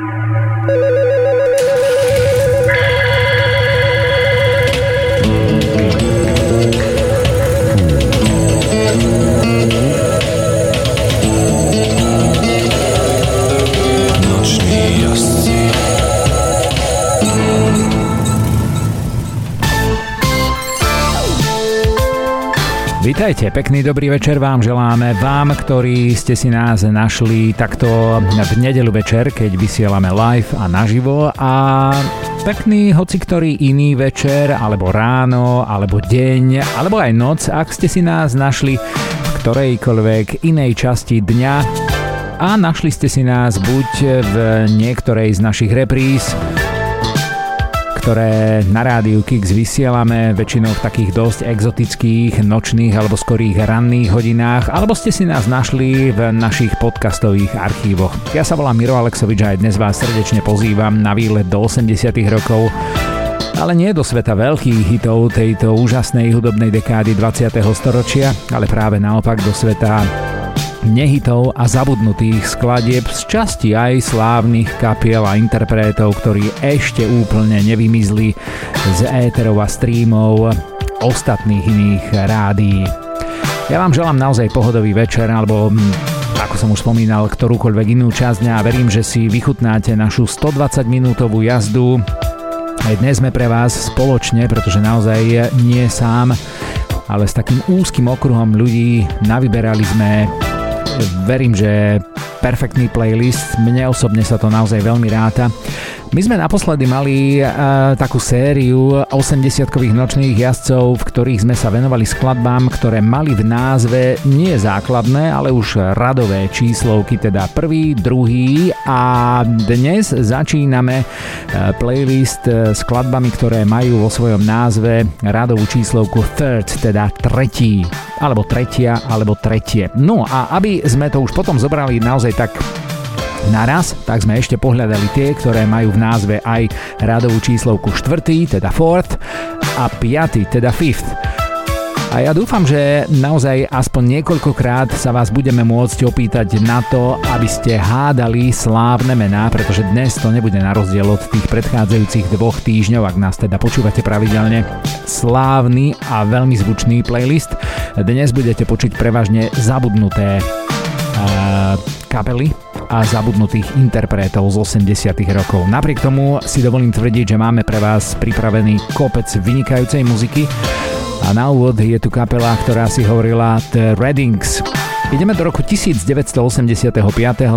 Thank you. Vítajte, pekný dobrý večer vám želáme vám, ktorí ste si nás našli takto v nedelu večer, keď vysielame live a naživo. A pekný hoci ktorý iný večer, alebo ráno, alebo deň, alebo aj noc, ak ste si nás našli v ktorejkoľvek inej časti dňa. A našli ste si nás buď v niektorej z našich repríz, ktoré na rádiu Kix vysielame väčšinou v takých dosť exotických nočných alebo skorých ranných hodinách, alebo ste si nás našli v našich podcastových archívoch. Ja sa volám Miro Alexovič a aj dnes vás srdečne pozývam na výlet do 80 rokov ale nie do sveta veľkých hitov tejto úžasnej hudobnej dekády 20. storočia, ale práve naopak do sveta nehitov a zabudnutých skladieb z časti aj slávnych kapiel a interpretov, ktorí ešte úplne nevymizli z éterov a streamov ostatných iných rádií. Ja vám želám naozaj pohodový večer alebo hm, ako som už spomínal, ktorúkoľvek inú časť dňa a verím, že si vychutnáte našu 120 minútovú jazdu. Aj dnes sme pre vás spoločne, pretože naozaj nie sám, ale s takým úzkým okruhom ľudí navyberali sme verím, že perfektný playlist. Mne osobne sa to naozaj veľmi ráta. My sme naposledy mali uh, takú sériu 80-kových nočných jazdcov, v ktorých sme sa venovali skladbám, ktoré mali v názve nie základné, ale už radové číslovky, teda prvý, druhý a dnes začíname uh, playlist uh, skladbami, ktoré majú vo svojom názve radovú číslovku third, teda tretí alebo tretia, alebo tretie. No a aby sme to už potom zobrali naozaj tak naraz, tak sme ešte pohľadali tie, ktoré majú v názve aj radovú číslovku 4, teda 4 a 5, teda 5. A ja dúfam, že naozaj aspoň niekoľkokrát sa vás budeme môcť opýtať na to, aby ste hádali slávne mená, pretože dnes to nebude na rozdiel od tých predchádzajúcich dvoch týždňov, ak nás teda počúvate pravidelne, slávny a veľmi zvučný playlist. Dnes budete počuť prevažne zabudnuté uh, kapely, a zabudnutých interpretov z 80 rokov. Napriek tomu si dovolím tvrdiť, že máme pre vás pripravený kopec vynikajúcej muziky a na úvod je tu kapela, ktorá si hovorila The Reddings. Ideme do roku 1985.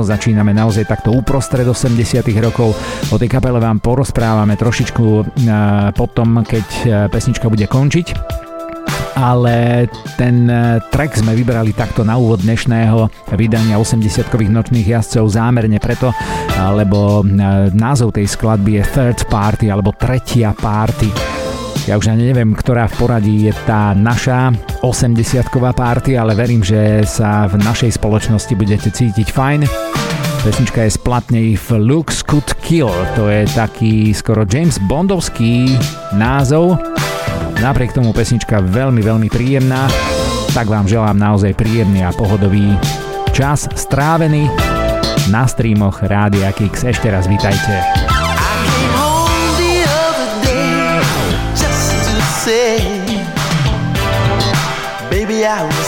Začíname naozaj takto uprostred 80 rokov. O tej kapele vám porozprávame trošičku uh, potom, keď uh, pesnička bude končiť ale ten e, track sme vybrali takto na úvod dnešného vydania 80-kových nočných jazdcov zámerne preto, lebo e, názov tej skladby je Third Party alebo Tretia Party. Ja už ani neviem, ktorá v poradí je tá naša 80-ková party, ale verím, že sa v našej spoločnosti budete cítiť fajn. Pesnička je splatne v Looks Could Kill, to je taký skoro James Bondovský názov, Napriek tomu pesnička veľmi, veľmi príjemná, tak vám želám naozaj príjemný a pohodový čas strávený na streamoch Rádia Kix. Ešte raz vítajte. I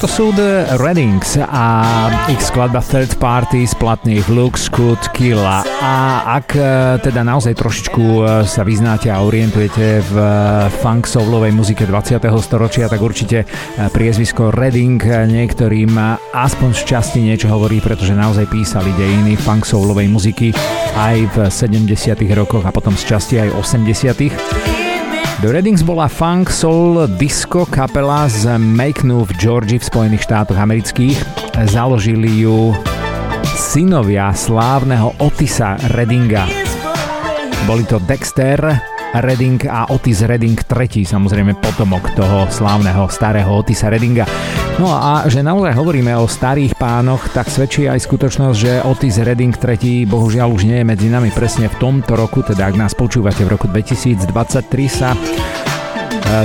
Toto sú The Reddings a ich skladba Third Party z platných Looks Could Kill. A ak e, teda naozaj trošičku e, sa vyznáte a orientujete v e, funk soulovej muzike 20. storočia, tak určite priezvisko Redding niektorým aspoň z časti niečo hovorí, pretože naozaj písali dejiny funk soulovej muziky aj v 70. rokoch a potom z časti aj 80. The Reddings bola funk, soul, disco kapela z Maconu v Georgii v Spojených štátoch amerických. Založili ju synovia slávneho Otisa Reddinga. Boli to Dexter, Redding a Otis Redding III, samozrejme potomok toho slávneho starého Otisa Reddinga. No a že naozaj hovoríme o starých pánoch, tak svedčí aj skutočnosť, že Otis Redding III bohužiaľ už nie je medzi nami presne v tomto roku, teda ak nás počúvate v roku 2023 sa e,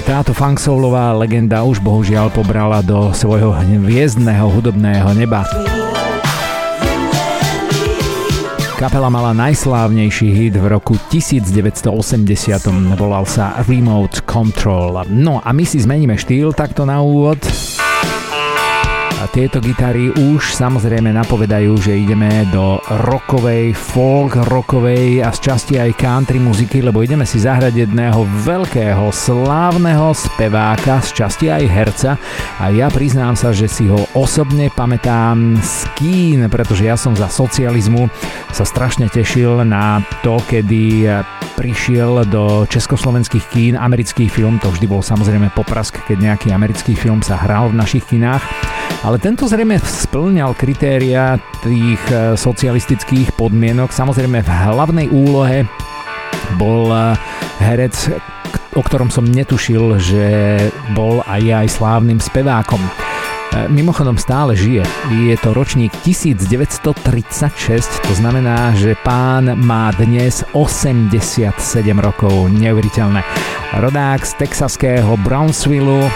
táto funksoulová legenda už bohužiaľ pobrala do svojho hviezdného hudobného neba. Kapela mala najslávnejší hit v roku 1980, volal sa Remote Control. No a my si zmeníme štýl takto na úvod. Tieto gitary už samozrejme napovedajú, že ideme do rockovej, folk rockovej a z časti aj country muziky, lebo ideme si zahrať jedného veľkého, slávneho speváka, z časti aj herca. A ja priznám sa, že si ho osobne pamätám z kín, pretože ja som za socializmu sa strašne tešil na to, kedy prišiel do československých kín americký film, to vždy bol samozrejme poprask, keď nejaký americký film sa hral v našich kinách, ale ale tento zrejme splňal kritéria tých e, socialistických podmienok. Samozrejme v hlavnej úlohe bol e, herec, o ktorom som netušil, že bol aj aj slávnym spevákom. E, mimochodom stále žije. Je to ročník 1936, to znamená, že pán má dnes 87 rokov. Neuveriteľné. Rodák z texaského Brownsville,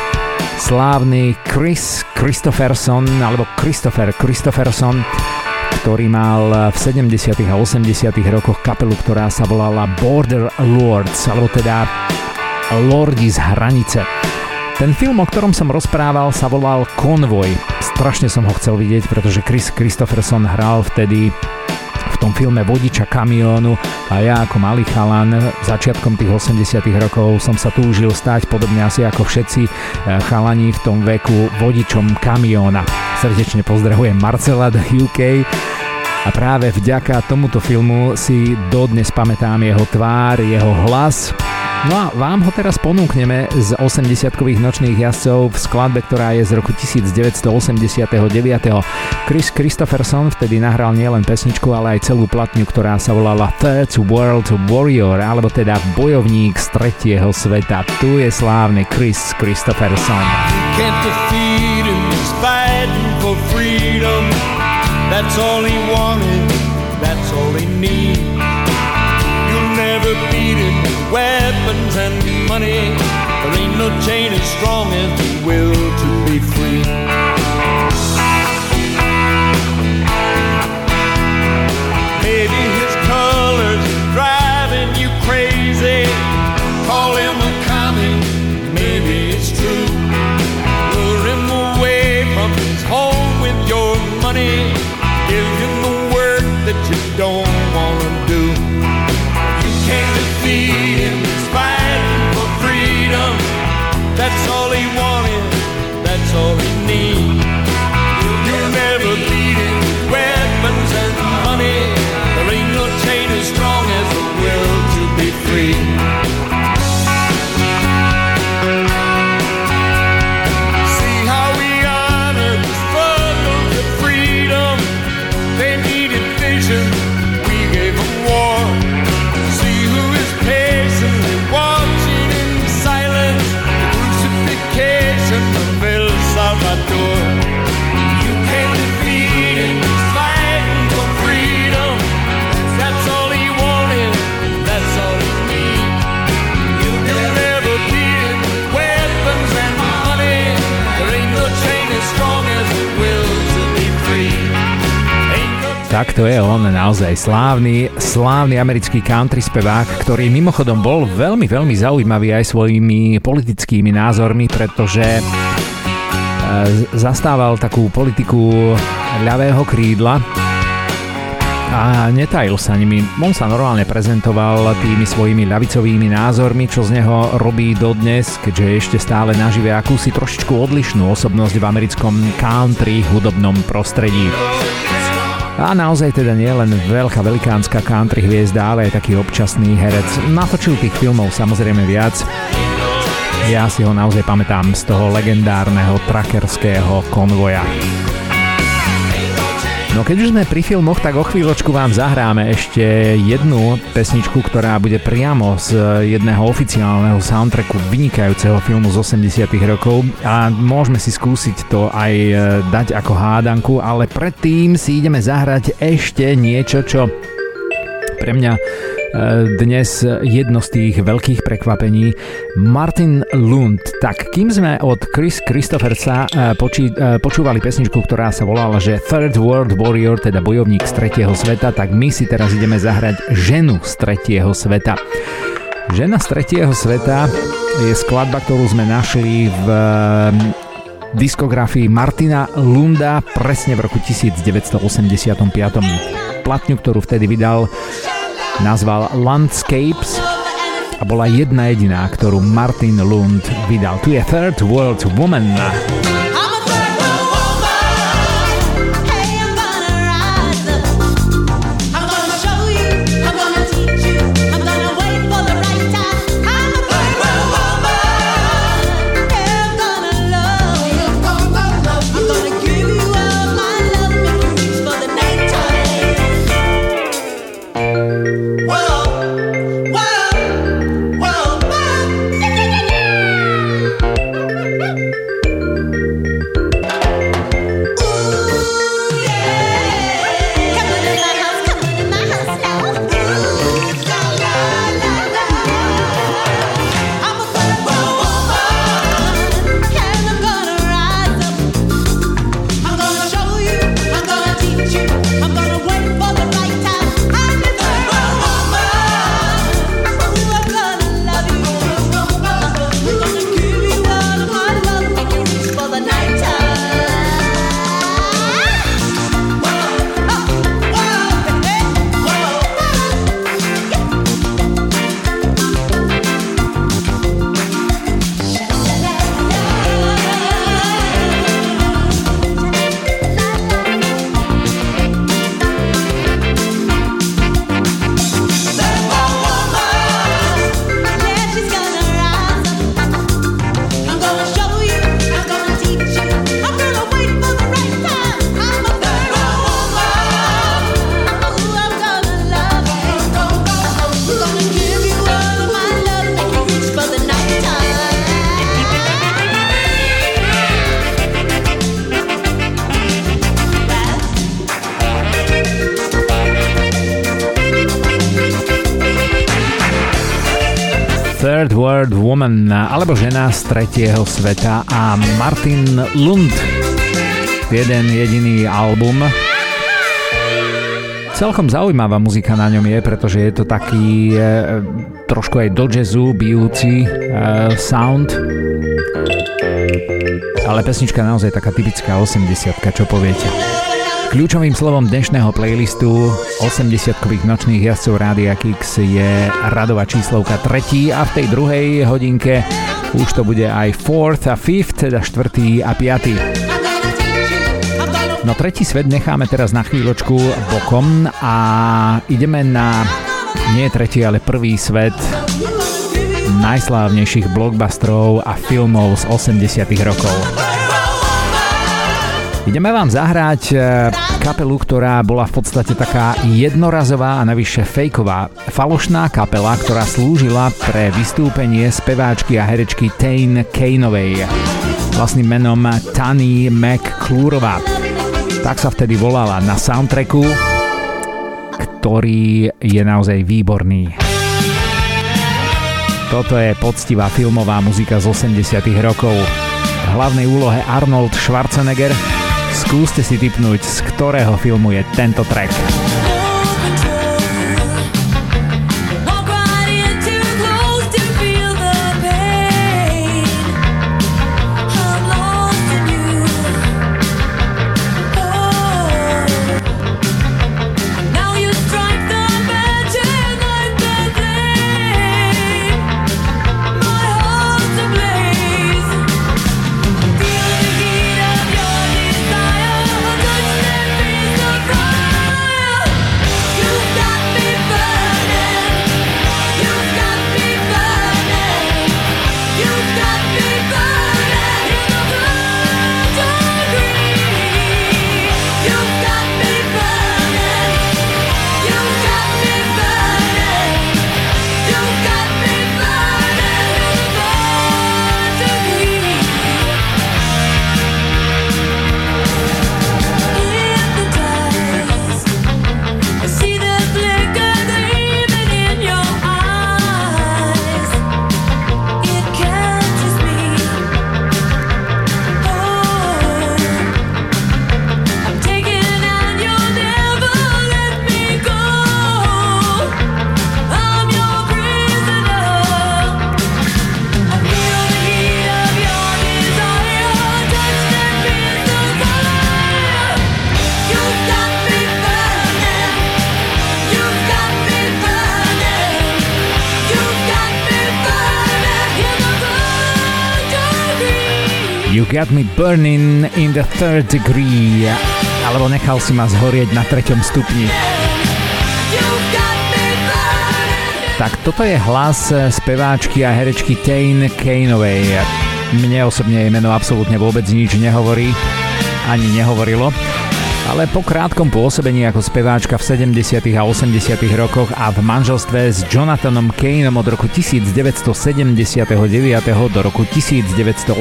slávny Chris Christopherson, alebo Christopher Christopherson, ktorý mal v 70. a 80. rokoch kapelu, ktorá sa volala Border Lords, alebo teda Lordi z hranice. Ten film, o ktorom som rozprával, sa volal Konvoj. Strašne som ho chcel vidieť, pretože Chris Christopherson hral vtedy tom filme Vodiča kamiónu a ja ako malý chalan začiatkom tých 80 rokov som sa túžil stať podobne asi ako všetci eh, chalani v tom veku vodičom kamióna. Srdečne pozdravujem Marcela do UK a práve vďaka tomuto filmu si dodnes pamätám jeho tvár, jeho hlas No a vám ho teraz ponúkneme z 80-kových nočných jazdcov v skladbe, ktorá je z roku 1989. Chris Christopherson vtedy nahral nielen pesničku, ale aj celú platňu, ktorá sa volala Third World Warrior, alebo teda bojovník z tretieho sveta. Tu je slávny Chris Christopherson. That's all he wanted, that's all he need. You'll never beat him weapons and money. There ain't no chain as strong as the will Tak to je on, naozaj slávny, slávny americký country spevák, ktorý mimochodom bol veľmi, veľmi zaujímavý aj svojimi politickými názormi, pretože e, zastával takú politiku ľavého krídla a netajil sa nimi. On sa normálne prezentoval tými svojimi ľavicovými názormi, čo z neho robí dodnes, keďže ešte stále nažive akúsi trošičku odlišnú osobnosť v americkom country hudobnom prostredí. A naozaj teda nie len veľká velikánska country hviezda, ale aj taký občasný herec. Natočil tých filmov samozrejme viac. Ja si ho naozaj pamätám z toho legendárneho trackerského konvoja. No keď už sme pri filmoch, tak o chvíľočku vám zahráme ešte jednu pesničku, ktorá bude priamo z jedného oficiálneho soundtracku vynikajúceho filmu z 80 rokov. A môžeme si skúsiť to aj e, dať ako hádanku, ale predtým si ideme zahrať ešte niečo, čo pre mňa dnes jedno z tých veľkých prekvapení. Martin Lund. Tak kým sme od Chris Christophersa eh, počí, eh, počúvali pesničku, ktorá sa volala, že Third World Warrior, teda bojovník z tretieho sveta, tak my si teraz ideme zahrať ženu z tretieho sveta. Žena z tretieho sveta je skladba, ktorú sme našli v diskografii Martina Lunda presne v roku 1985. Platňu, ktorú vtedy vydal nazval Landscapes a bola jedna jediná, ktorú Martin Lund vydal. Tu je Third World Woman. Third Woman alebo žena z tretieho sveta a Martin Lund. Jeden jediný album. Celkom zaujímavá muzika na ňom je, pretože je to taký e, trošku aj do jazzu bijúci e, sound. Ale pesnička naozaj taká typická 80 čo poviete. Kľúčovým slovom dnešného playlistu 80-kových nočných jazdcov Rádia Kix je radová číslovka 3 a v tej druhej hodinke už to bude aj 4th a 5th, teda 4. a 5. No tretí svet necháme teraz na chvíľočku bokom a ideme na nie tretí, ale prvý svet najslávnejších blockbusterov a filmov z 80 rokov. Ideme vám zahrať e, kapelu, ktorá bola v podstate taká jednorazová a navyše fejková. Falošná kapela, ktorá slúžila pre vystúpenie speváčky a herečky Tane Kaneovej. vlastným menom Tani McClurova. Tak sa vtedy volala na soundtracku, ktorý je naozaj výborný. Toto je poctivá filmová muzika z 80 rokov. V hlavnej úlohe Arnold Schwarzenegger. Skúste si typnúť, z ktorého filmu je tento track. Got Me Burning in the Third Degree alebo nechal si ma zhorieť na treťom stupni. Tak toto je hlas speváčky a herečky Tane Kaneovej. Mne osobne jej meno absolútne vôbec nič nehovorí, ani nehovorilo ale po krátkom pôsobení ako speváčka v 70. a 80. rokoch a v manželstve s Jonathanom Kaneom od roku 1979. do roku 1984.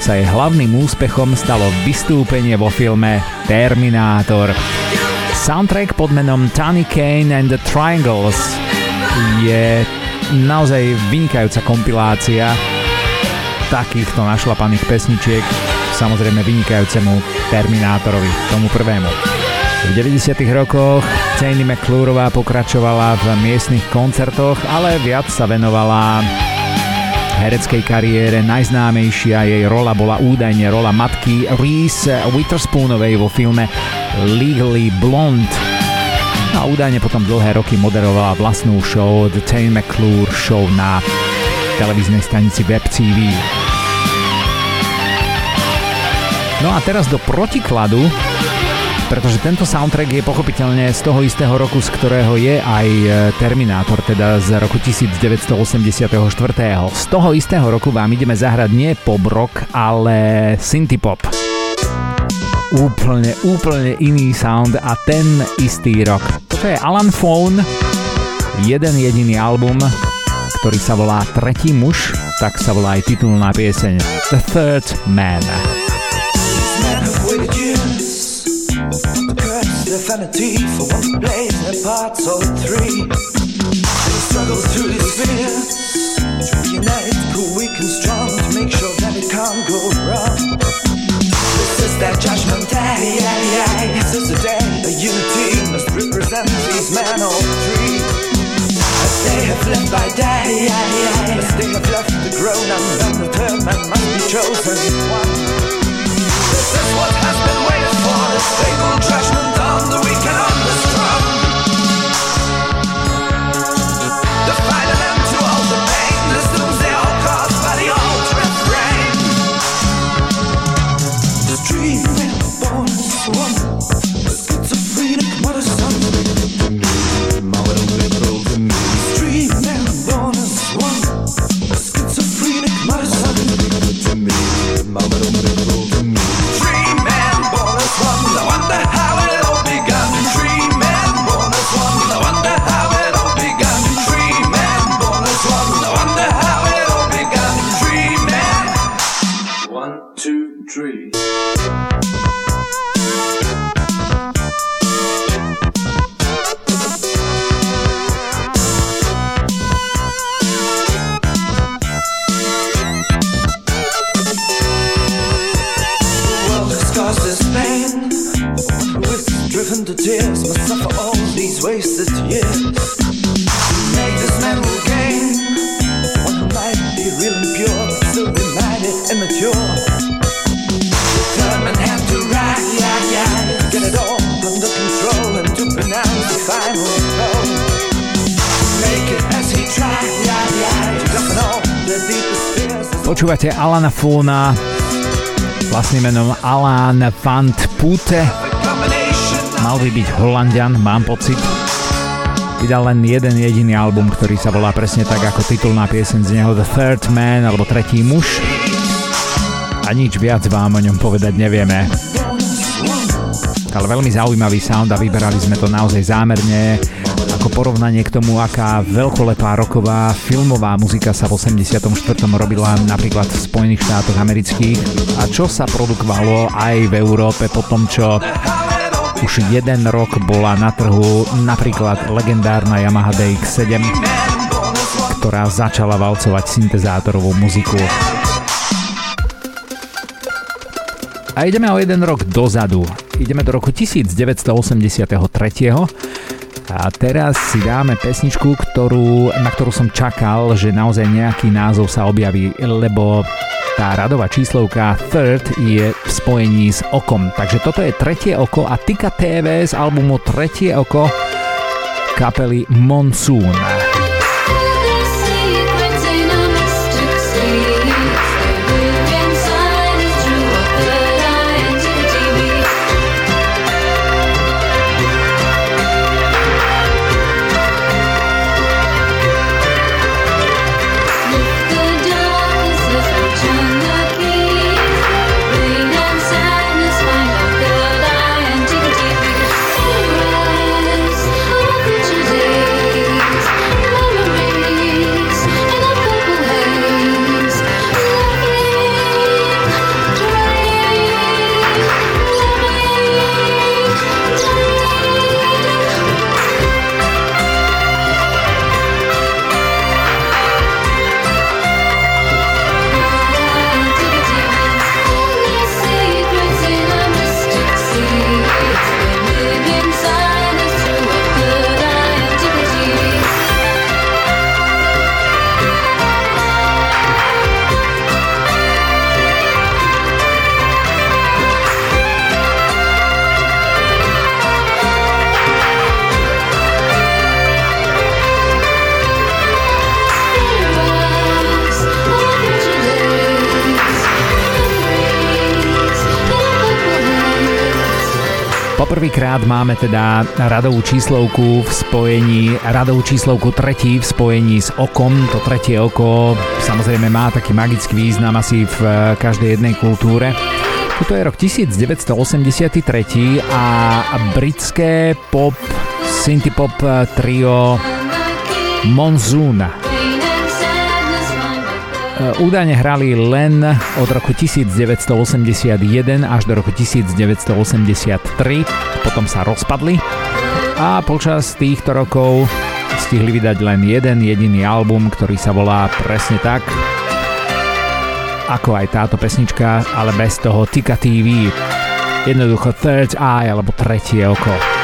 sa jej hlavným úspechom stalo vystúpenie vo filme Terminátor. Soundtrack pod menom Tony Kane and the Triangles je naozaj vynikajúca kompilácia takýchto našlapaných pesničiek samozrejme vynikajúcemu Terminátorovi, tomu prvému. V 90. rokoch Janie McClurová pokračovala v miestnych koncertoch, ale viac sa venovala hereckej kariére. Najznámejšia jej rola bola údajne rola matky Reese Witherspoonovej vo filme Legally Blonde. A údajne potom dlhé roky moderovala vlastnú show The Tane McClure Show na televíznej stanici Web TV. No a teraz do protikladu, pretože tento soundtrack je pochopiteľne z toho istého roku, z ktorého je aj e, Terminátor, teda z roku 1984. Z toho istého roku vám ideme zahrať nie pop rock, ale synthpop. Úplne, úplne iný sound a ten istý rok. Toto je Alan Phone, jeden jediný album, ktorý sa volá Tretí muž, tak sa volá aj titulná pieseň The Third Man. Vanity for one place and parts of three. They struggle through these fears, unite, cool, weak and strong to make sure that it can't go wrong. This is their judgment day. This is the day a unity must represent these men of three. As they have lived by day. As they have left the grown and the third man must be chosen one. This is what has been waited for, the stable judgment on the weak and on the Fóna vlastným menom Alan van Pute. Mal by byť Holandian, mám pocit. Vydal len jeden jediný album, ktorý sa volá presne tak ako titulná piesen z neho The Third Man alebo Tretí muž. A nič viac vám o ňom povedať nevieme. Ale veľmi zaujímavý sound a vyberali sme to naozaj zámerne ako porovnanie k tomu, aká veľkolepá roková filmová muzika sa v 84. robila napríklad v Spojených štátoch amerických a čo sa produkovalo aj v Európe po tom, čo už jeden rok bola na trhu napríklad legendárna Yamaha DX7, ktorá začala valcovať syntezátorovú muziku. A ideme o jeden rok dozadu. Ideme do roku 1983. A teraz si dáme pesničku, ktorú, na ktorú som čakal, že naozaj nejaký názov sa objaví, lebo tá radová číslovka Third je v spojení s okom. Takže toto je tretie oko a Tika TV z albumu Tretie oko kapely Monsoon. Poprvýkrát máme teda radovú číslovku v spojení, radovú číslovku tretí v spojení s okom. To tretie oko samozrejme má taký magický význam asi v každej jednej kultúre. Toto je rok 1983 a britské pop, synthpop trio Monsoon E, údajne hrali len od roku 1981 až do roku 1983, potom sa rozpadli a počas týchto rokov stihli vydať len jeden jediný album, ktorý sa volá presne tak, ako aj táto pesnička, ale bez toho Tika TV. Jednoducho Third Eye alebo Tretie oko.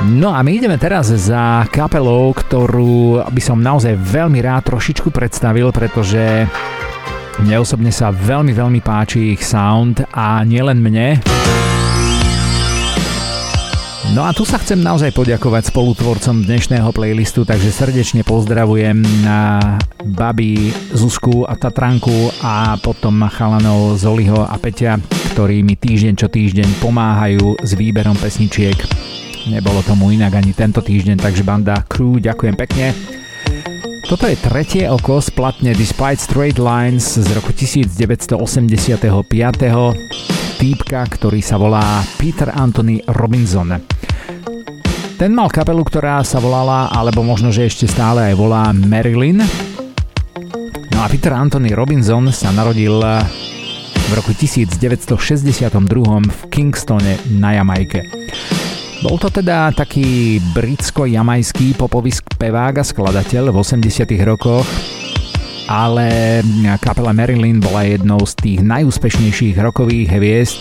No a my ideme teraz za kapelou, ktorú by som naozaj veľmi rád trošičku predstavil, pretože mne osobne sa veľmi, veľmi páči ich sound a nielen mne. No a tu sa chcem naozaj poďakovať spolutvorcom dnešného playlistu, takže srdečne pozdravujem na Babi, Zuzku a Tatranku a potom chalanov Zoliho a Peťa, ktorí mi týždeň čo týždeň pomáhajú s výberom pesničiek Nebolo tomu inak ani tento týždeň, takže banda Crew, ďakujem pekne. Toto je tretie oko splatne Despite Straight Lines z roku 1985. Týpka, ktorý sa volá Peter Anthony Robinson. Ten mal kapelu, ktorá sa volala, alebo možno, že ešte stále aj volá Marilyn. No a Peter Anthony Robinson sa narodil v roku 1962 v Kingstone na Jamajke. Bol to teda taký britsko-jamajský popový spevák a skladateľ v 80 rokoch, ale kapela Marilyn bola jednou z tých najúspešnejších rokových hviezd,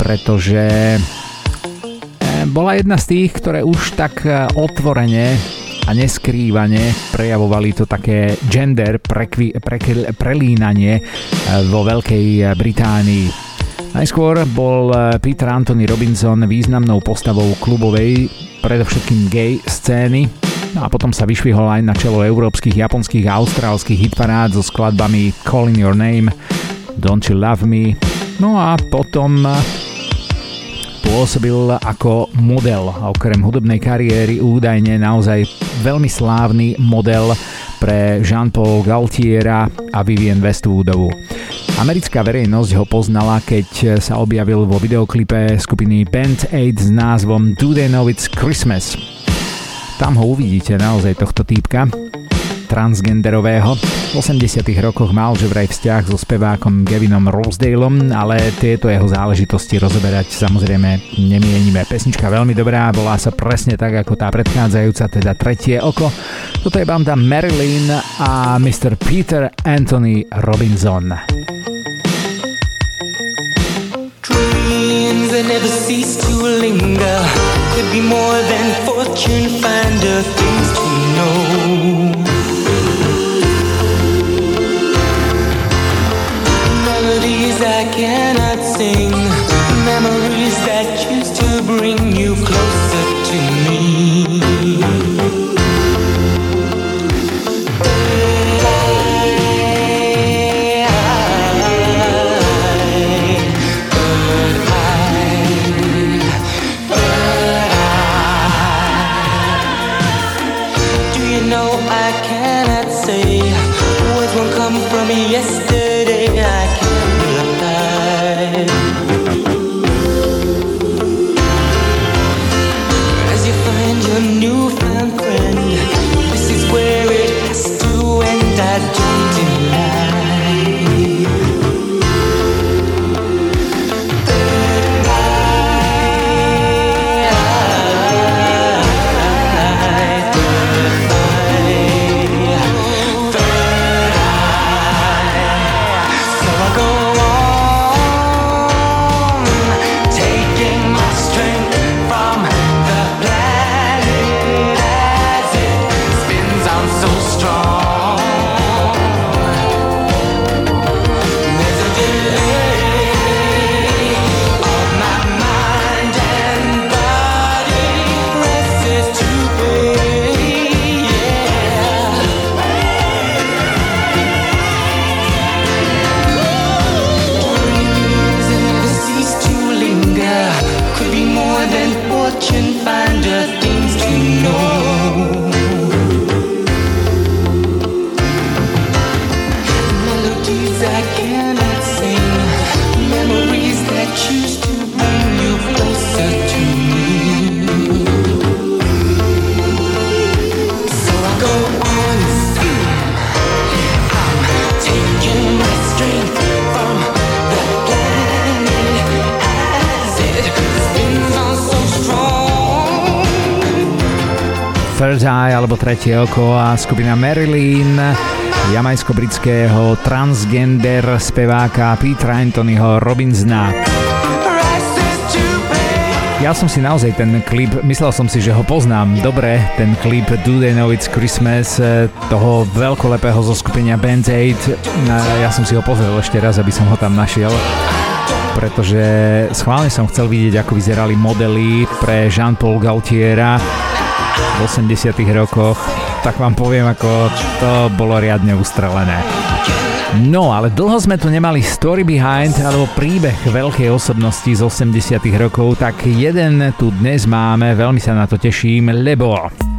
pretože eh, bola jedna z tých, ktoré už tak eh, otvorene a neskrývane prejavovali to také gender prekvi, pre, prelínanie e, vo Veľkej Británii. Najskôr bol Peter Anthony Robinson významnou postavou klubovej, predovšetkým gay scény, No a potom sa vyšvihol aj na čelo európskych, japonských a austrálskych hitparád so skladbami Calling Your Name, Don't You Love Me. No a potom pôsobil ako model. Okrem hudobnej kariéry údajne naozaj veľmi slávny model pre Jean-Paul Galtiera a Vivienne Westwoodovú. Americká verejnosť ho poznala, keď sa objavil vo videoklipe skupiny Band Aid s názvom Do They Know It's Christmas. Tam ho uvidíte naozaj tohto týpka transgenderového. V 80 rokoch mal že vraj vzťah so spevákom Gavinom Rosedaleom, ale tieto jeho záležitosti rozoberať samozrejme nemienime. Pesnička veľmi dobrá, volá sa presne tak ako tá predchádzajúca, teda Tretie oko. Toto je banda Marilyn a Mr. Peter Anthony Robinson. Dreams that never cease to linger could be more than fortune finder things to know. Melodies I cannot sing, memories Third Eye alebo Tretie oko a skupina Marilyn jamajsko-britského transgender speváka Petra Anthonyho Robinsona. Ja som si naozaj ten klip, myslel som si, že ho poznám dobre, ten klip Do They Know It's Christmas eh, toho veľkolepého zo skupenia Band Aid. Ja som si ho pozrel ešte raz, aby som ho tam našiel pretože schválne som chcel vidieť, ako vyzerali modely pre Jean-Paul Gaultiera v 80 rokoch, tak vám poviem, ako to bolo riadne ustrelené. No, ale dlho sme tu nemali story behind alebo príbeh veľkej osobnosti z 80 rokov, tak jeden tu dnes máme, veľmi sa na to teším, lebo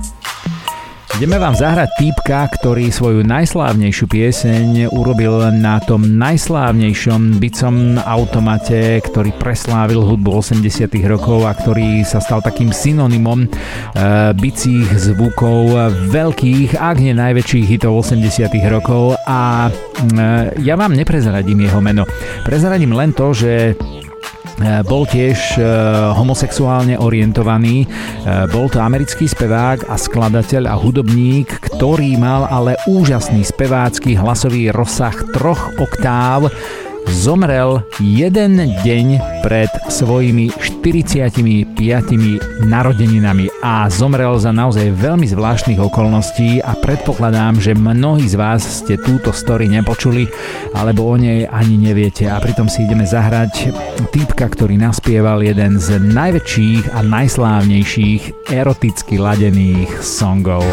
Ideme vám zahrať týpka, ktorý svoju najslávnejšiu pieseň urobil na tom najslávnejšom bicom automate, ktorý preslávil hudbu 80 rokov a ktorý sa stal takým synonymom e, bicích zvukov veľkých, ak nie najväčších hitov 80 rokov a e, ja vám neprezradím jeho meno. Prezradím len to, že bol tiež e, homosexuálne orientovaný. E, bol to americký spevák a skladateľ a hudobník, ktorý mal ale úžasný spevácky hlasový rozsah troch oktáv zomrel jeden deň pred svojimi 45 narodeninami a zomrel za naozaj veľmi zvláštnych okolností a predpokladám, že mnohí z vás ste túto story nepočuli alebo o nej ani neviete a pritom si ideme zahrať týpka, ktorý naspieval jeden z najväčších a najslávnejších eroticky ladených songov.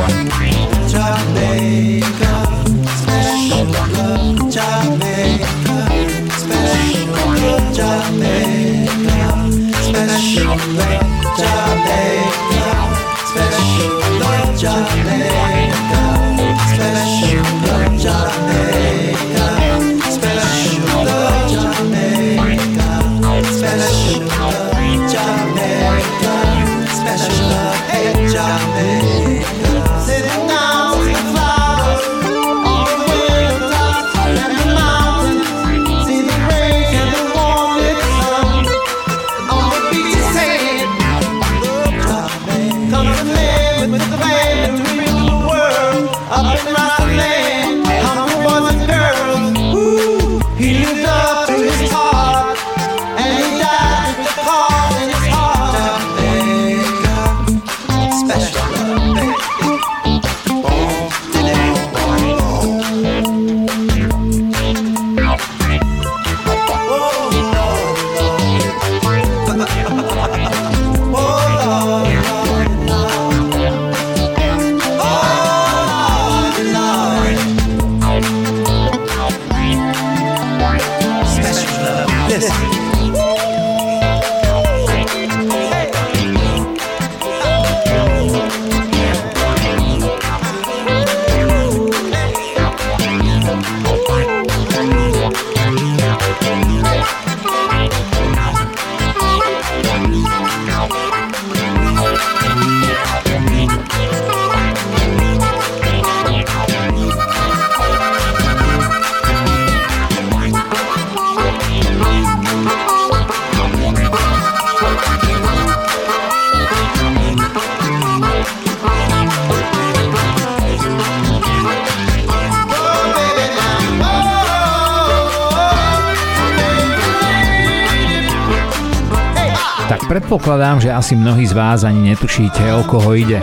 Predpokladám, že asi mnohí z vás ani netušíte, o koho ide.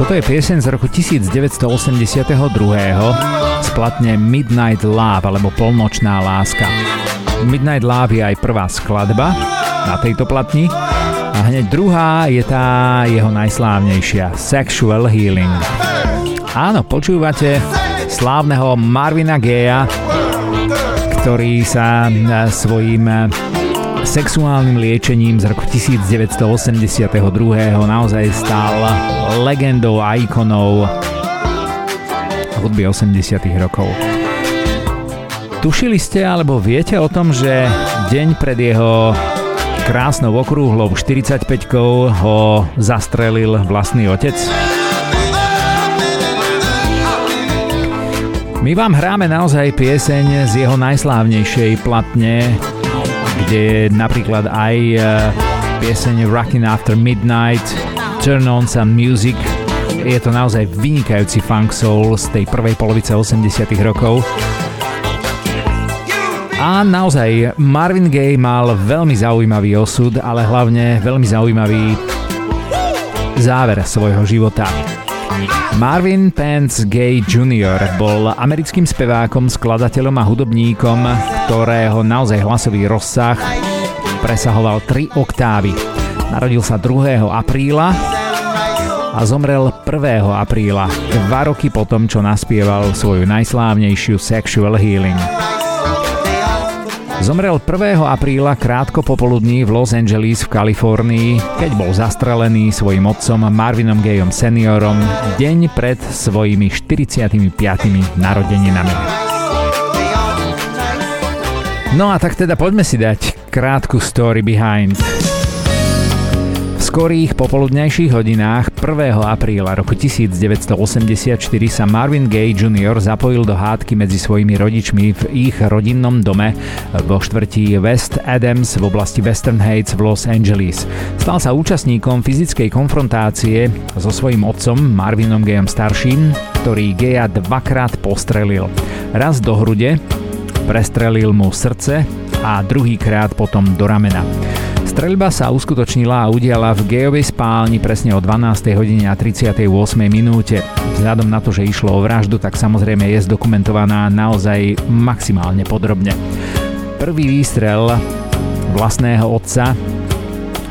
Toto je pieseň z roku 1982 z platne Midnight Love alebo Polnočná láska. Midnight Love je aj prvá skladba na tejto platni a hneď druhá je tá jeho najslávnejšia Sexual Healing. Áno, počúvate slávneho Marvina Geja, ktorý sa svojím sexuálnym liečením z roku 1982 naozaj stal legendou a ikonou hudby 80 rokov. Tušili ste alebo viete o tom, že deň pred jeho krásnou okrúhlou 45 ho zastrelil vlastný otec? My vám hráme naozaj pieseň z jeho najslávnejšej platne kde je napríklad aj uh, pieseň Rockin' After Midnight, Turn On Some Music. Je to naozaj vynikajúci funk soul z tej prvej polovice 80 rokov. A naozaj Marvin Gaye mal veľmi zaujímavý osud, ale hlavne veľmi zaujímavý záver svojho života. Marvin Pence Gay Jr. bol americkým spevákom, skladateľom a hudobníkom, ktorého naozaj hlasový rozsah presahoval 3 oktávy. Narodil sa 2. apríla a zomrel 1. apríla, dva roky potom, čo naspieval svoju najslávnejšiu Sexual Healing. Zomrel 1. apríla krátko popoludní v Los Angeles v Kalifornii, keď bol zastrelený svojim otcom Marvinom Gayom seniorom deň pred svojimi 45. narodeninami. No a tak teda poďme si dať krátku story behind skorých popoludnejších hodinách 1. apríla roku 1984 sa Marvin Gaye Jr. zapojil do hádky medzi svojimi rodičmi v ich rodinnom dome vo štvrtí West Adams v oblasti Western Heights v Los Angeles. Stal sa účastníkom fyzickej konfrontácie so svojím otcom Marvinom Gayom starším, ktorý Gaya dvakrát postrelil. Raz do hrude prestrelil mu srdce a druhýkrát potom do ramena. Streľba sa uskutočnila a udiala v gejovej spálni presne o 12. hodine a 38. minúte. Vzhľadom na to, že išlo o vraždu, tak samozrejme je zdokumentovaná naozaj maximálne podrobne. Prvý výstrel vlastného otca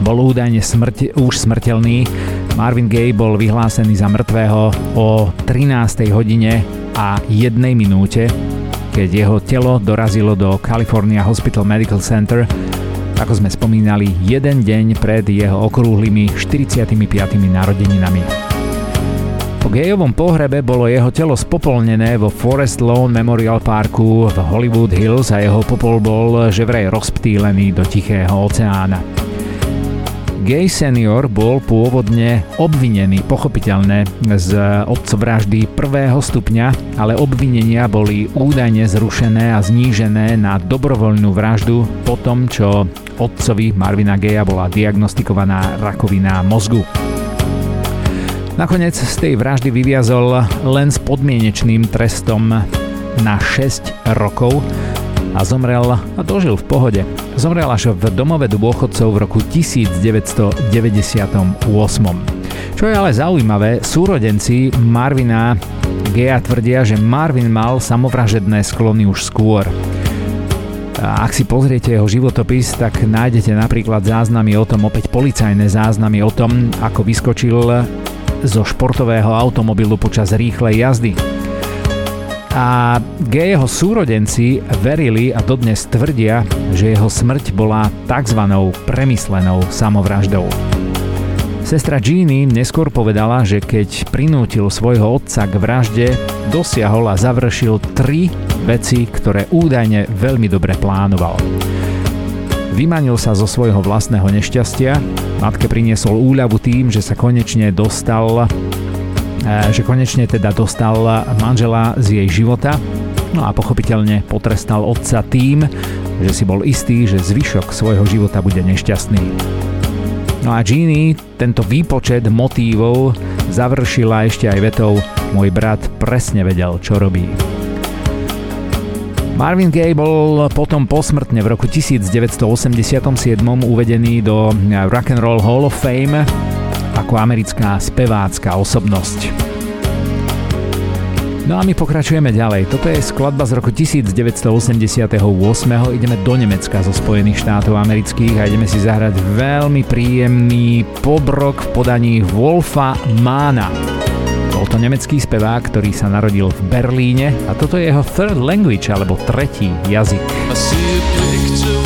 bol údajne smrť, už smrteľný. Marvin Gaye bol vyhlásený za mŕtvého o 13. hodine a 1 minúte, keď jeho telo dorazilo do California Hospital Medical Center ako sme spomínali, jeden deň pred jeho okrúhlymi 45. narodeninami. Po gejovom pohrebe bolo jeho telo spopolnené vo Forest Lawn Memorial Parku v Hollywood Hills a jeho popol bol že vraj rozptýlený do Tichého oceána. Gay senior bol pôvodne obvinený pochopiteľne z otcovraždy prvého stupňa, ale obvinenia boli údajne zrušené a znížené na dobrovoľnú vraždu po tom, čo otcovi Marvina Geja bola diagnostikovaná rakovina mozgu. Nakoniec z tej vraždy vyviazol len s podmienečným trestom na 6 rokov a zomrel a dožil v pohode. Zomrel až v domove dôchodcov v roku 1998. Čo je ale zaujímavé, súrodenci Marvina Gea tvrdia, že Marvin mal samovražedné sklony už skôr. Ak si pozriete jeho životopis, tak nájdete napríklad záznamy o tom, opäť policajné záznamy o tom, ako vyskočil zo športového automobilu počas rýchlej jazdy a gejeho súrodenci verili a dodnes tvrdia, že jeho smrť bola tzv. premyslenou samovraždou. Sestra Jeannie neskôr povedala, že keď prinútil svojho otca k vražde, dosiahol a završil tri veci, ktoré údajne veľmi dobre plánoval. Vymanil sa zo svojho vlastného nešťastia, matke priniesol úľavu tým, že sa konečne dostal že konečne teda dostal manžela z jej života, no a pochopiteľne potrestal otca tým, že si bol istý, že zvyšok svojho života bude nešťastný. No a Jeannie tento výpočet motívov završila ešte aj vetou Môj brat presne vedel, čo robí. Marvin Gaye bol potom posmrtne v roku 1987 uvedený do Rock and Roll Hall of Fame ako americká spevácka osobnosť. No a my pokračujeme ďalej. Toto je skladba z roku 1988. Ideme do Nemecka zo Spojených štátov amerických a ideme si zahrať veľmi príjemný pobrok v podaní Wolfa Mána. Bol to nemecký spevák, ktorý sa narodil v Berlíne a toto je jeho third language alebo tretí jazyk. to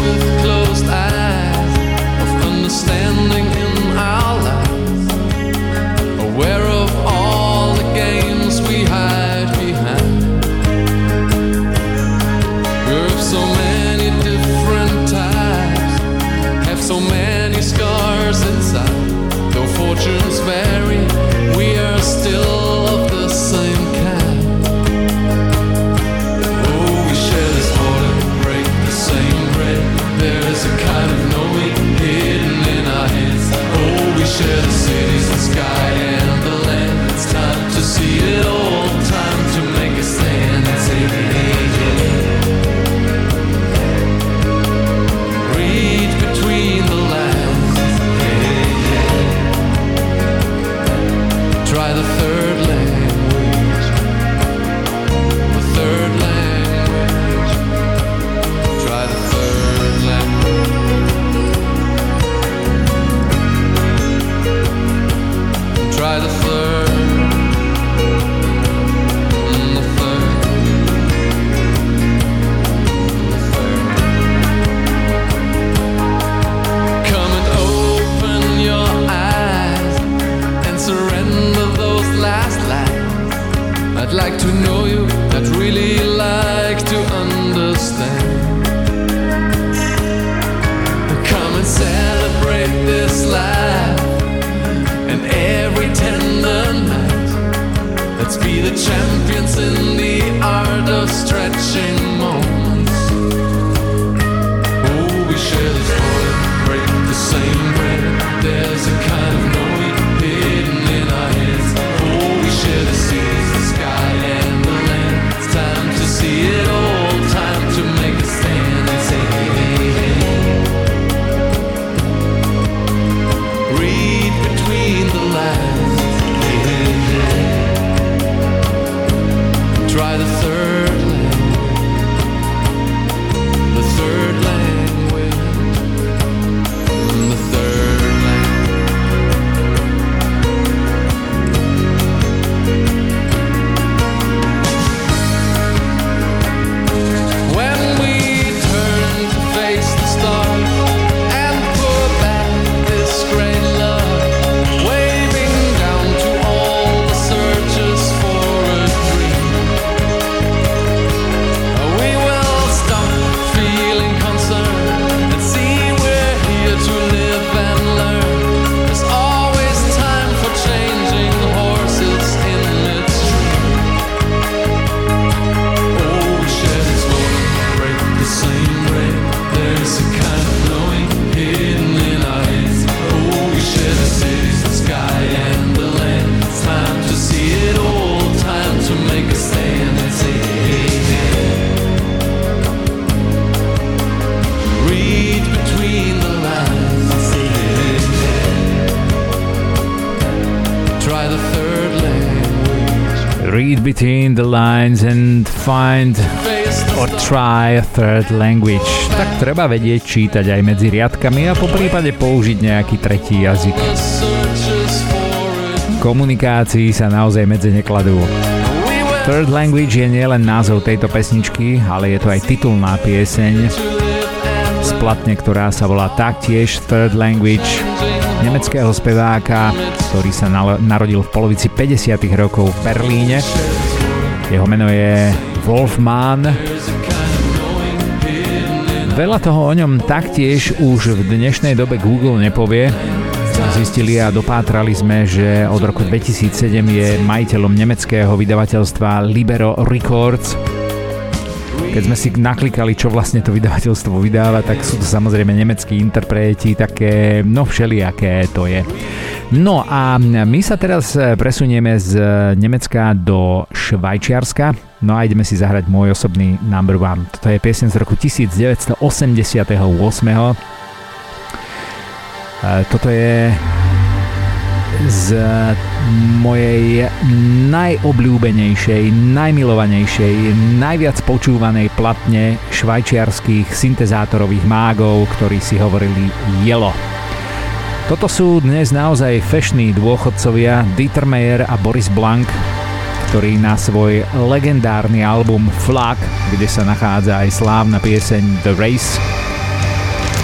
read between the lines and find or try a third language. Tak treba vedieť čítať aj medzi riadkami a po prípade použiť nejaký tretí jazyk. Komunikácii sa naozaj medzi nekladú. Third Language je nielen názov tejto pesničky, ale je to aj titulná pieseň splatne, ktorá sa volá taktiež Third Language nemeckého speváka, ktorý sa narodil v polovici 50. rokov v Berlíne. Jeho meno je Wolfman. Veľa toho o ňom taktiež už v dnešnej dobe Google nepovie. Zistili a dopátrali sme, že od roku 2007 je majiteľom nemeckého vydavateľstva Libero Records, keď sme si naklikali, čo vlastne to vydavateľstvo vydáva, tak sú to samozrejme nemeckí interpreti, také, no všelijaké to je. No a my sa teraz presunieme z Nemecka do Švajčiarska, no a ideme si zahrať môj osobný number one. Toto je piesen z roku 1988. Toto je z mojej najobľúbenejšej, najmilovanejšej, najviac počúvanej platne švajčiarských syntezátorových mágov, ktorí si hovorili Jelo. Toto sú dnes naozaj fešní dôchodcovia Dieter Meyer a Boris Blank, ktorí na svoj legendárny album Flag, kde sa nachádza aj slávna pieseň The Race,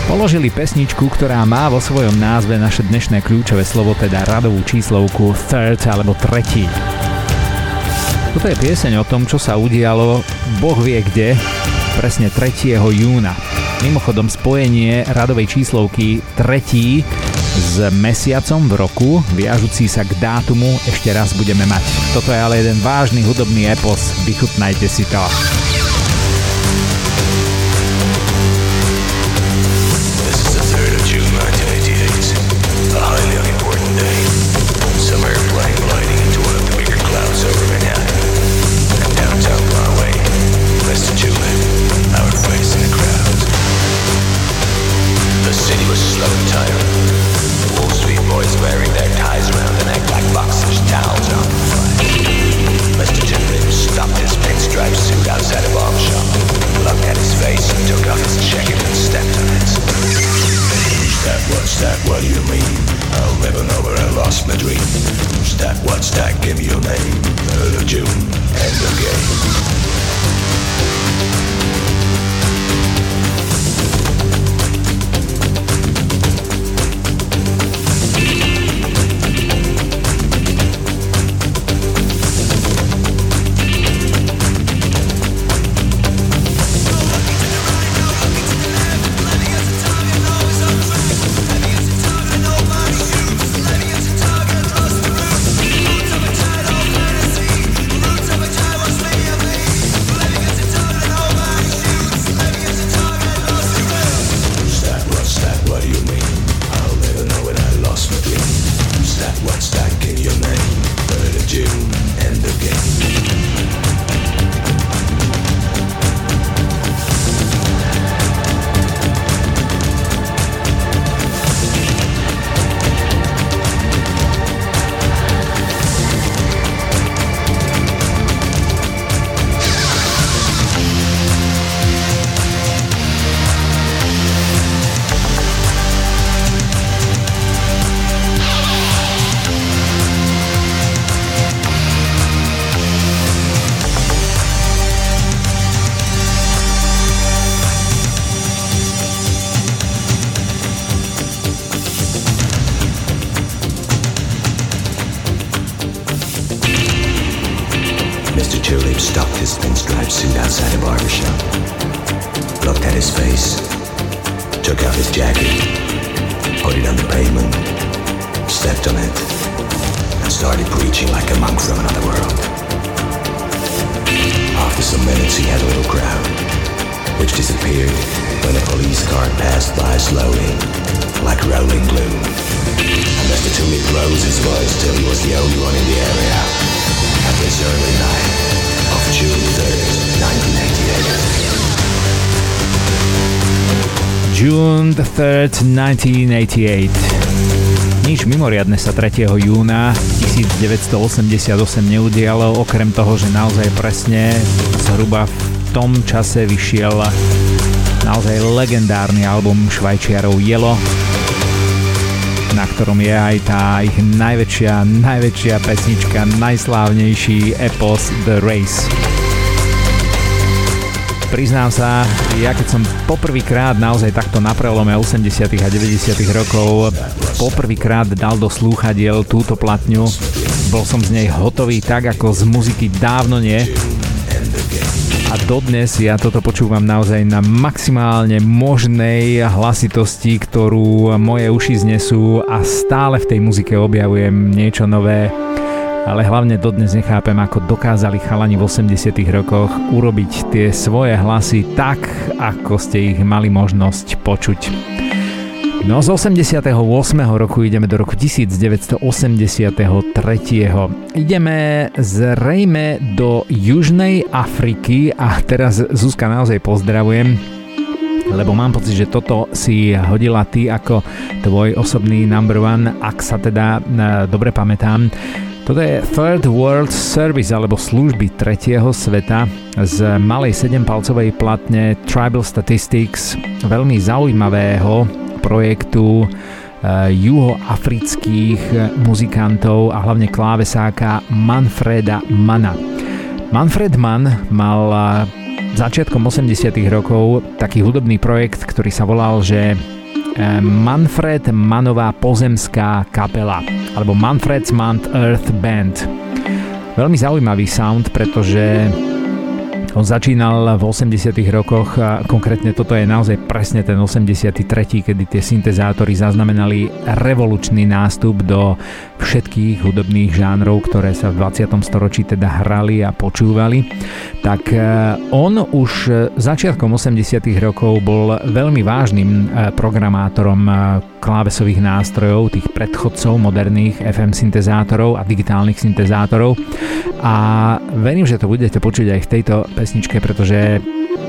Položili pesničku, ktorá má vo svojom názve naše dnešné kľúčové slovo, teda radovú číslovku third alebo tretí. Toto je pieseň o tom, čo sa udialo, boh vie kde, presne 3. júna. Mimochodom spojenie radovej číslovky tretí s mesiacom v roku, viažúci sa k dátumu, ešte raz budeme mať. Toto je ale jeden vážny hudobný epos, vychutnajte si to. 1988. Nič mimoriadne sa 3. júna 1988 neudialo, okrem toho, že naozaj presne zhruba v tom čase vyšiel naozaj legendárny album Švajčiarov Jelo, na ktorom je aj tá ich najväčšia, najväčšia pesnička, najslávnejší epos The Race priznám sa, ja keď som poprvýkrát naozaj takto na prelome 80. a 90. rokov poprvýkrát dal do slúchadiel túto platňu, bol som z nej hotový tak ako z muziky dávno nie. A dodnes ja toto počúvam naozaj na maximálne možnej hlasitosti, ktorú moje uši znesú a stále v tej muzike objavujem niečo nové ale hlavne dodnes nechápem, ako dokázali chalani v 80 rokoch urobiť tie svoje hlasy tak, ako ste ich mali možnosť počuť. No z 88. roku ideme do roku 1983. Ideme zrejme do Južnej Afriky a teraz Zuzka naozaj pozdravujem lebo mám pocit, že toto si hodila ty ako tvoj osobný number one, ak sa teda e, dobre pamätám. Toto je Third World Service alebo služby tretieho sveta z malej 7-palcovej platne Tribal Statistics, veľmi zaujímavého projektu uh, juhoafrických muzikantov a hlavne klávesáka Manfreda Mana. Manfred Mann mal uh, začiatkom 80 rokov taký hudobný projekt, ktorý sa volal, že Manfred Manová pozemská kapela alebo Manfred's Mount Earth Band. Veľmi zaujímavý sound, pretože on začínal v 80 rokoch a konkrétne toto je naozaj presne ten 83, kedy tie syntezátory zaznamenali revolučný nástup do všetkých hudobných žánrov, ktoré sa v 20. storočí teda hrali a počúvali. Tak e, on už začiatkom 80 rokov bol veľmi vážnym e, programátorom e, klávesových nástrojov, tých predchodcov moderných FM syntezátorov a digitálnych syntezátorov. A verím, že to budete počuť aj v tejto pesničke, pretože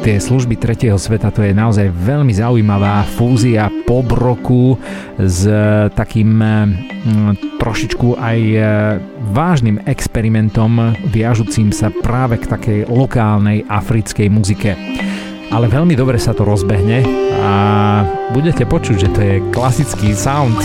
tie služby tretieho sveta to je naozaj veľmi zaujímavá fúzia pop roku s takým mm, trošičku aj e, vážnym experimentom viažúcim sa práve k takej lokálnej africkej muzike. Ale veľmi dobre sa to rozbehne a budete počuť, že to je klasický sound.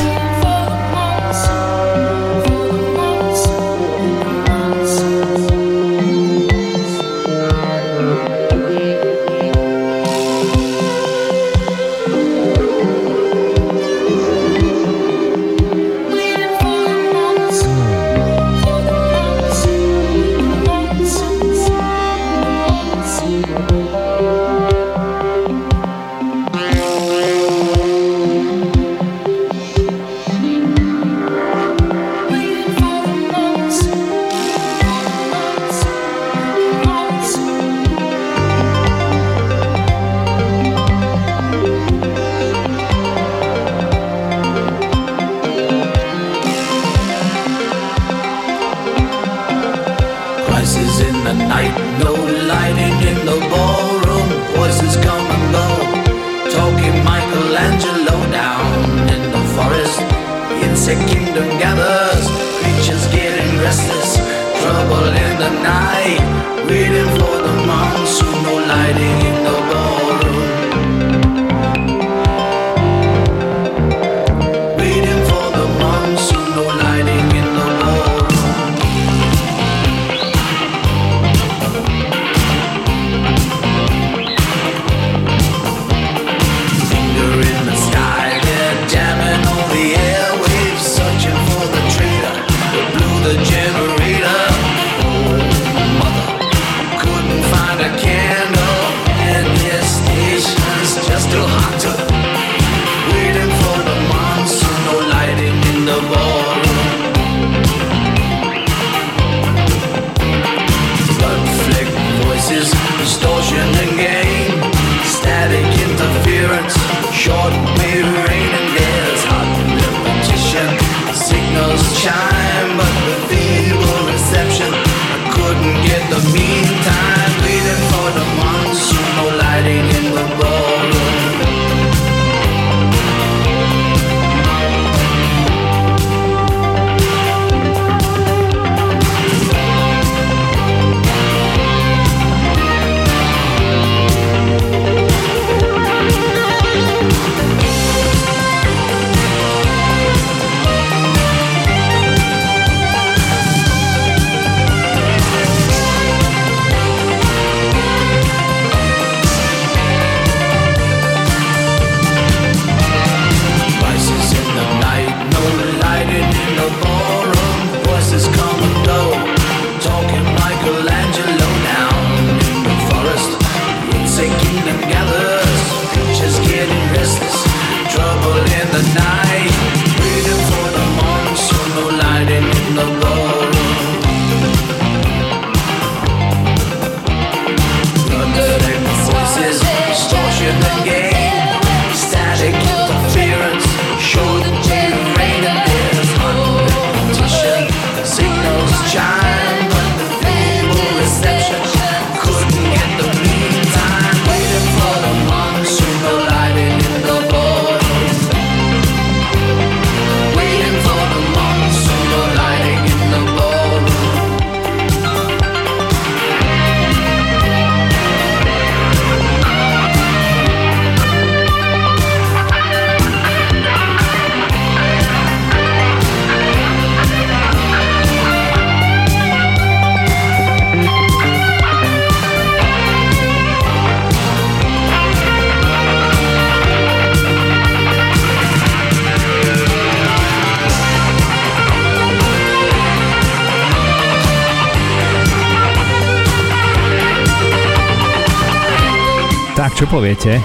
Tak čo poviete?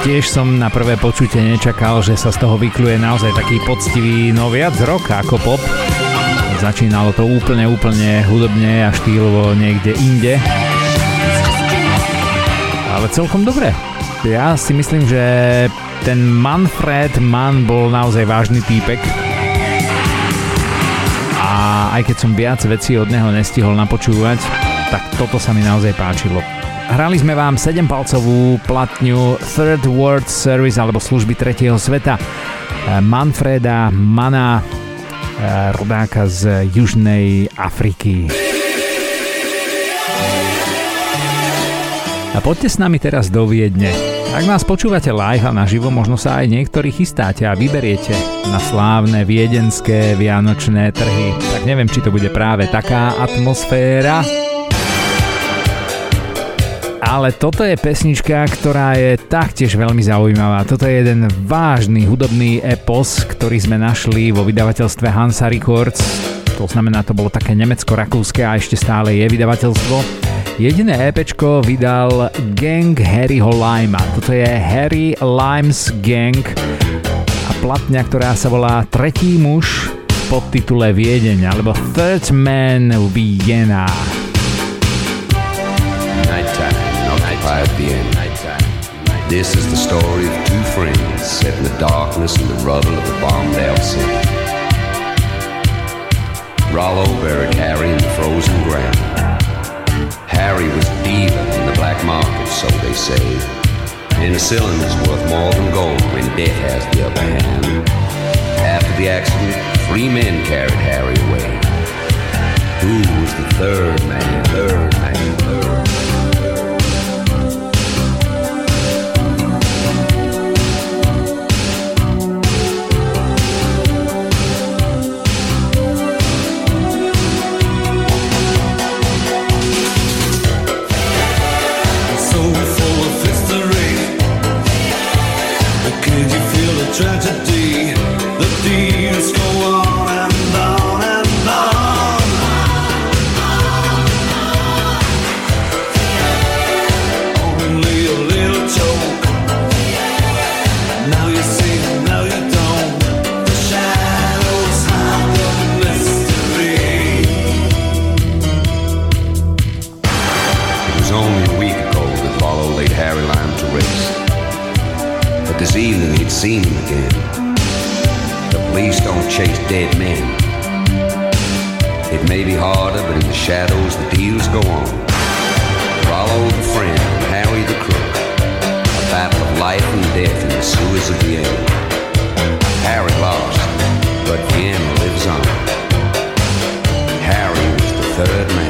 Tiež som na prvé počutie nečakal, že sa z toho vykluje naozaj taký poctivý, no viac roka ako pop. Začínalo to úplne, úplne hudobne a štýlovo niekde inde. Ale celkom dobre. Ja si myslím, že ten Manfred Mann bol naozaj vážny týpek. A aj keď som viac vecí od neho nestihol napočúvať, tak toto sa mi naozaj páčilo. Hrali sme vám 7-palcovú platňu Third World Service alebo služby tretieho sveta eh, Manfreda Mana, eh, rodáka z Južnej Afriky. A poďte s nami teraz do Viedne. Ak nás počúvate live a naživo, možno sa aj niektorí chystáte a vyberiete na slávne viedenské vianočné trhy. Tak neviem, či to bude práve taká atmosféra, ale toto je pesnička, ktorá je taktiež veľmi zaujímavá. Toto je jeden vážny hudobný epos, ktorý sme našli vo vydavateľstve Hansa Records. To znamená, to bolo také nemecko-rakúske a ešte stále je vydavateľstvo. Jediné EPčko vydal Gang Harryho Lima. Toto je Harry Limes Gang a platňa, ktorá sa volá Tretí muž pod titule Viedeň alebo Third Man Vienna. At the end. This is the story of two friends set in the darkness and the rubble of a bombed out city. Rollo buried Harry in the frozen ground. Harry was dealing in the black market, so they say. Penicillin is worth more than gold when death has the upper hand. After the accident, three men carried Harry away. Who was the third man? Third man, third. treasure dead men. It may be harder, but in the shadows the deals go on. Follow the friend, Harry the crook. A battle of life and death in the sewers of Vienna. Harry lost, but Vienna lives on. Harry was the third man.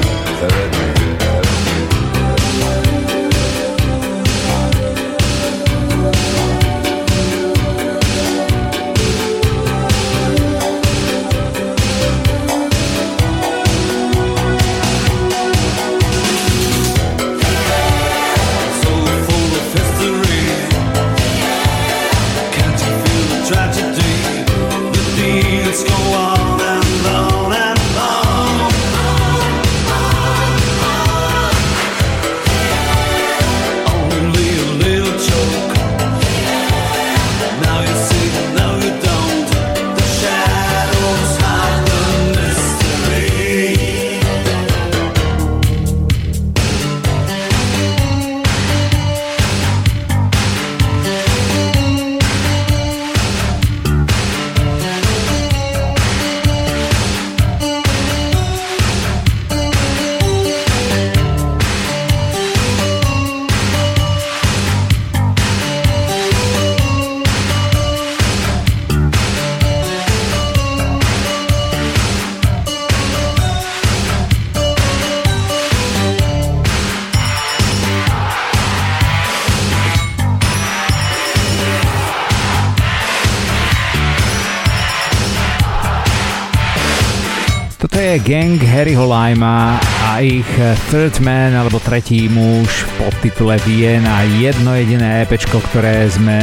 Gang Harryho Lima a ich Third Man alebo tretí muž pod titule Vien a jedno jediné EP, ktoré sme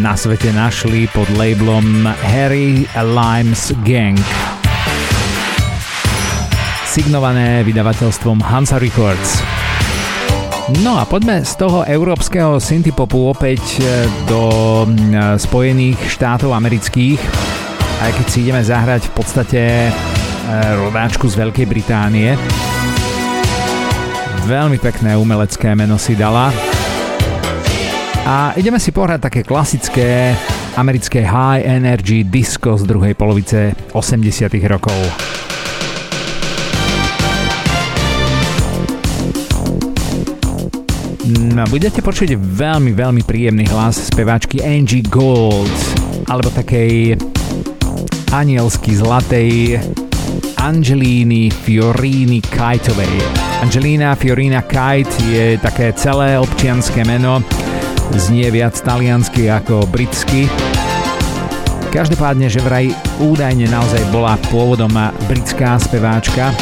na svete našli pod labelom Harry Limes Gang. Signované vydavateľstvom Hansa Records. No a poďme z toho európskeho synthpopu opäť e, do Spojených štátov amerických. Aj keď si ideme zahrať v podstate rodáčku z Veľkej Británie. Veľmi pekné umelecké meno si dala. A ideme si pohrať také klasické americké high energy disco z druhej polovice 80 rokov. No, budete počuť veľmi, veľmi príjemný hlas speváčky Angie Gold, alebo takej anielsky zlatej Angelíny Fiorini Kajtovej. Angelina Fiorina Kite je také celé občianské meno, znie viac taliansky ako britsky. Každopádne, že vraj údajne naozaj bola pôvodom britská speváčka,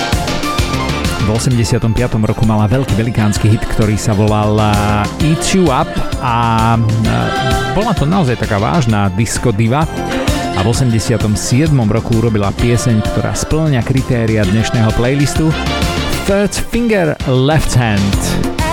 v 85. roku mala veľký velikánsky hit, ktorý sa volal eh, Eat You Up a eh, bola to naozaj taká vážna disco diva a v 87. roku urobila pieseň, ktorá splňa kritéria dnešného playlistu Third Finger Left Hand.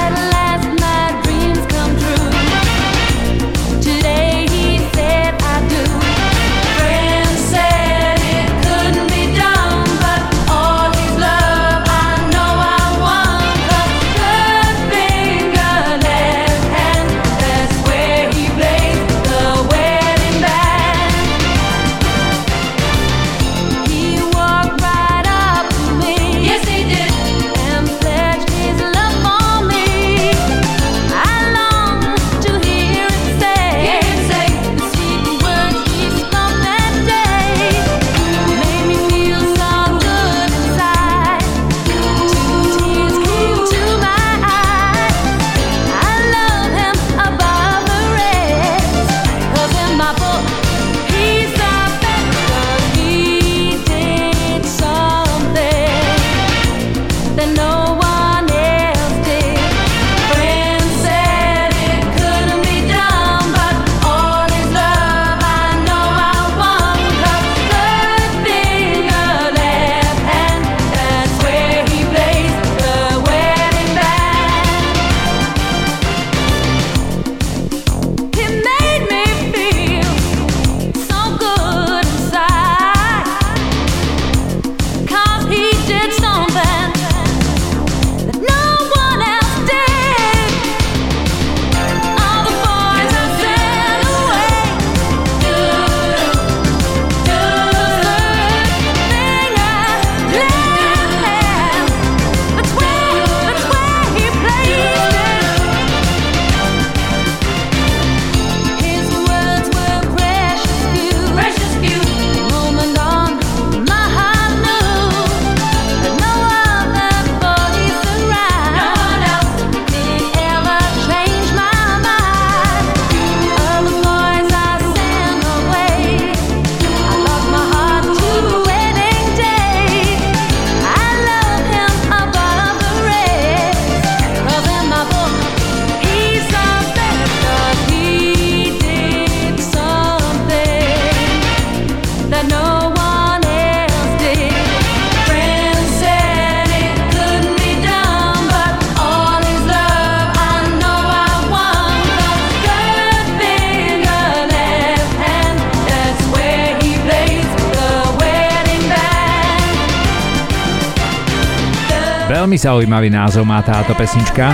Veľmi zaujímavý názov má táto pesnička.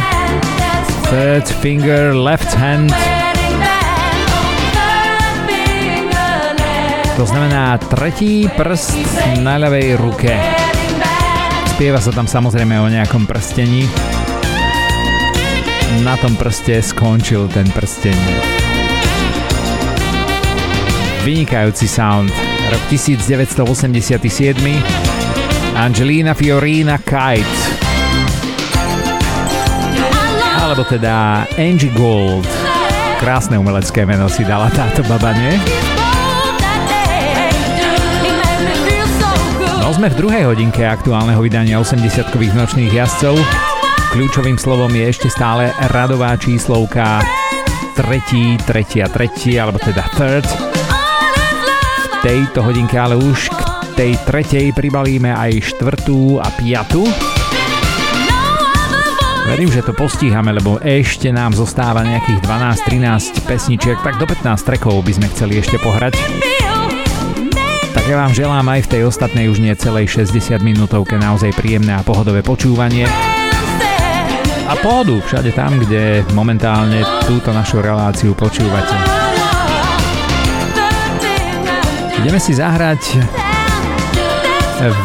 Third Finger Left Hand. To znamená tretí prst na ľavej ruke. Spieva sa tam samozrejme o nejakom prstení. Na tom prste skončil ten prsteň. Vynikajúci sound. Rok 1987 Angelina Fiorina Kite alebo teda Angie Gold. Krásne umelecké meno si dala táto baba, nie? No sme v druhej hodinke aktuálneho vydania 80-kových nočných jazdcov. Kľúčovým slovom je ešte stále radová číslovka tretí, tretia, tretí, alebo teda third. V tejto hodinke ale už k tej tretej pribalíme aj štvrtú a piatu. Verím, že to postíhame, lebo ešte nám zostáva nejakých 12-13 pesničiek, tak do 15 trekov by sme chceli ešte pohrať. Tak ja vám želám aj v tej ostatnej už nie celej 60 minútovke naozaj príjemné a pohodové počúvanie. A pohodu všade tam, kde momentálne túto našu reláciu počúvate. Ideme si zahrať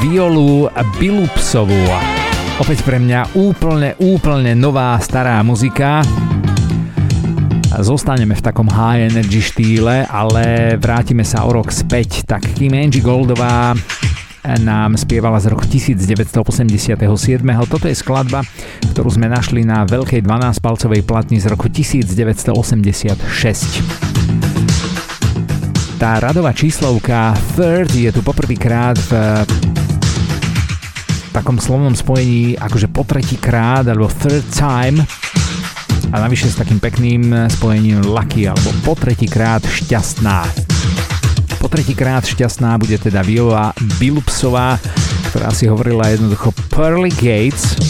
violu Bilupsovú. Opäť pre mňa úplne, úplne nová stará muzika. Zostaneme v takom high energy štýle, ale vrátime sa o rok späť. Tak Kim Angie Goldová nám spievala z roku 1987. Toto je skladba, ktorú sme našli na veľkej 12-palcovej platni z roku 1986 tá radová číslovka third je tu poprvýkrát v takom slovnom spojení akože po tretí krát alebo third time a navyše s takým pekným spojením lucky alebo po tretí krát šťastná. Po tretí krát šťastná bude teda Viola Bilupsová, ktorá si hovorila jednoducho Pearly Gates.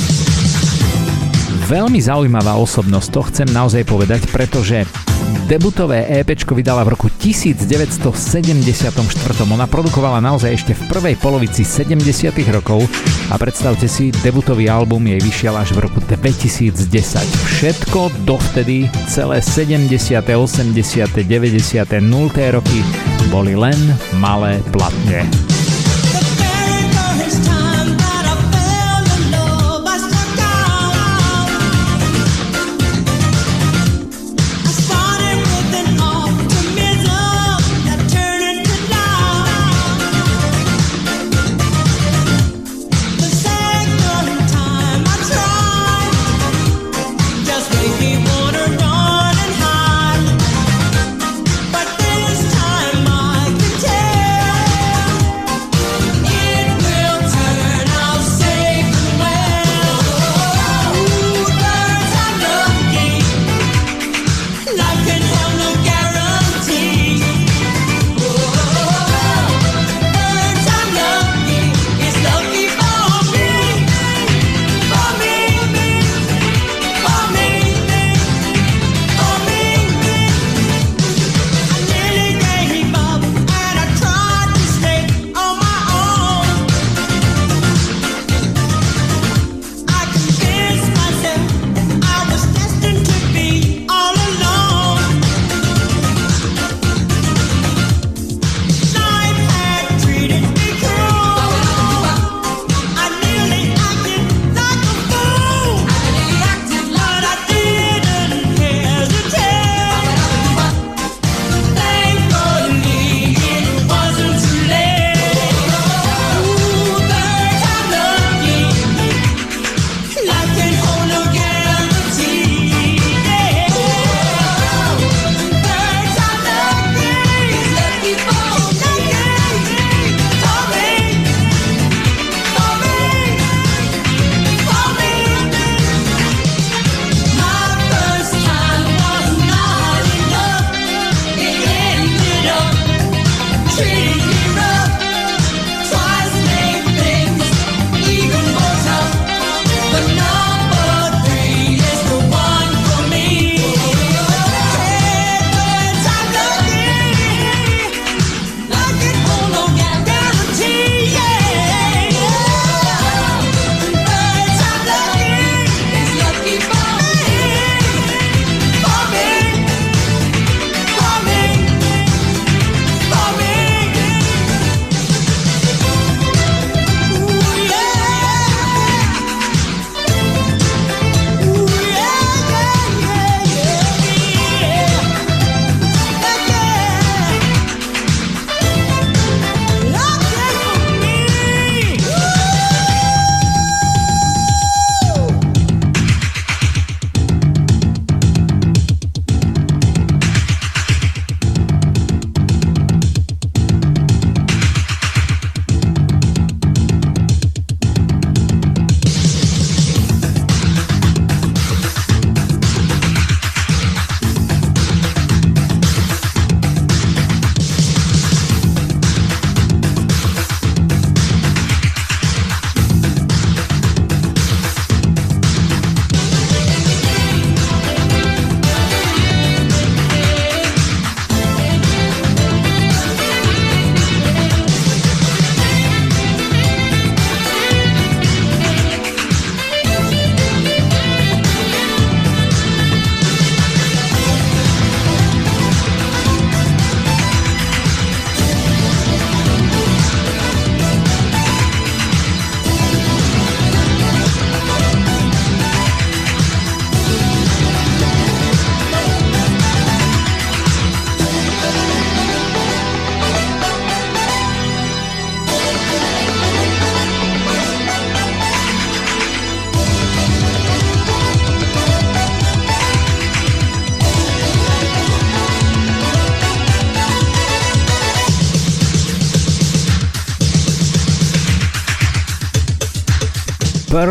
Veľmi zaujímavá osobnosť, to chcem naozaj povedať, pretože Debutové EP vydala v roku 1974. Ona produkovala naozaj ešte v prvej polovici 70. rokov a predstavte si, debutový album jej vyšiel až v roku 2010. Všetko dovtedy, celé 70., 80., 90., 0. roky boli len malé platne.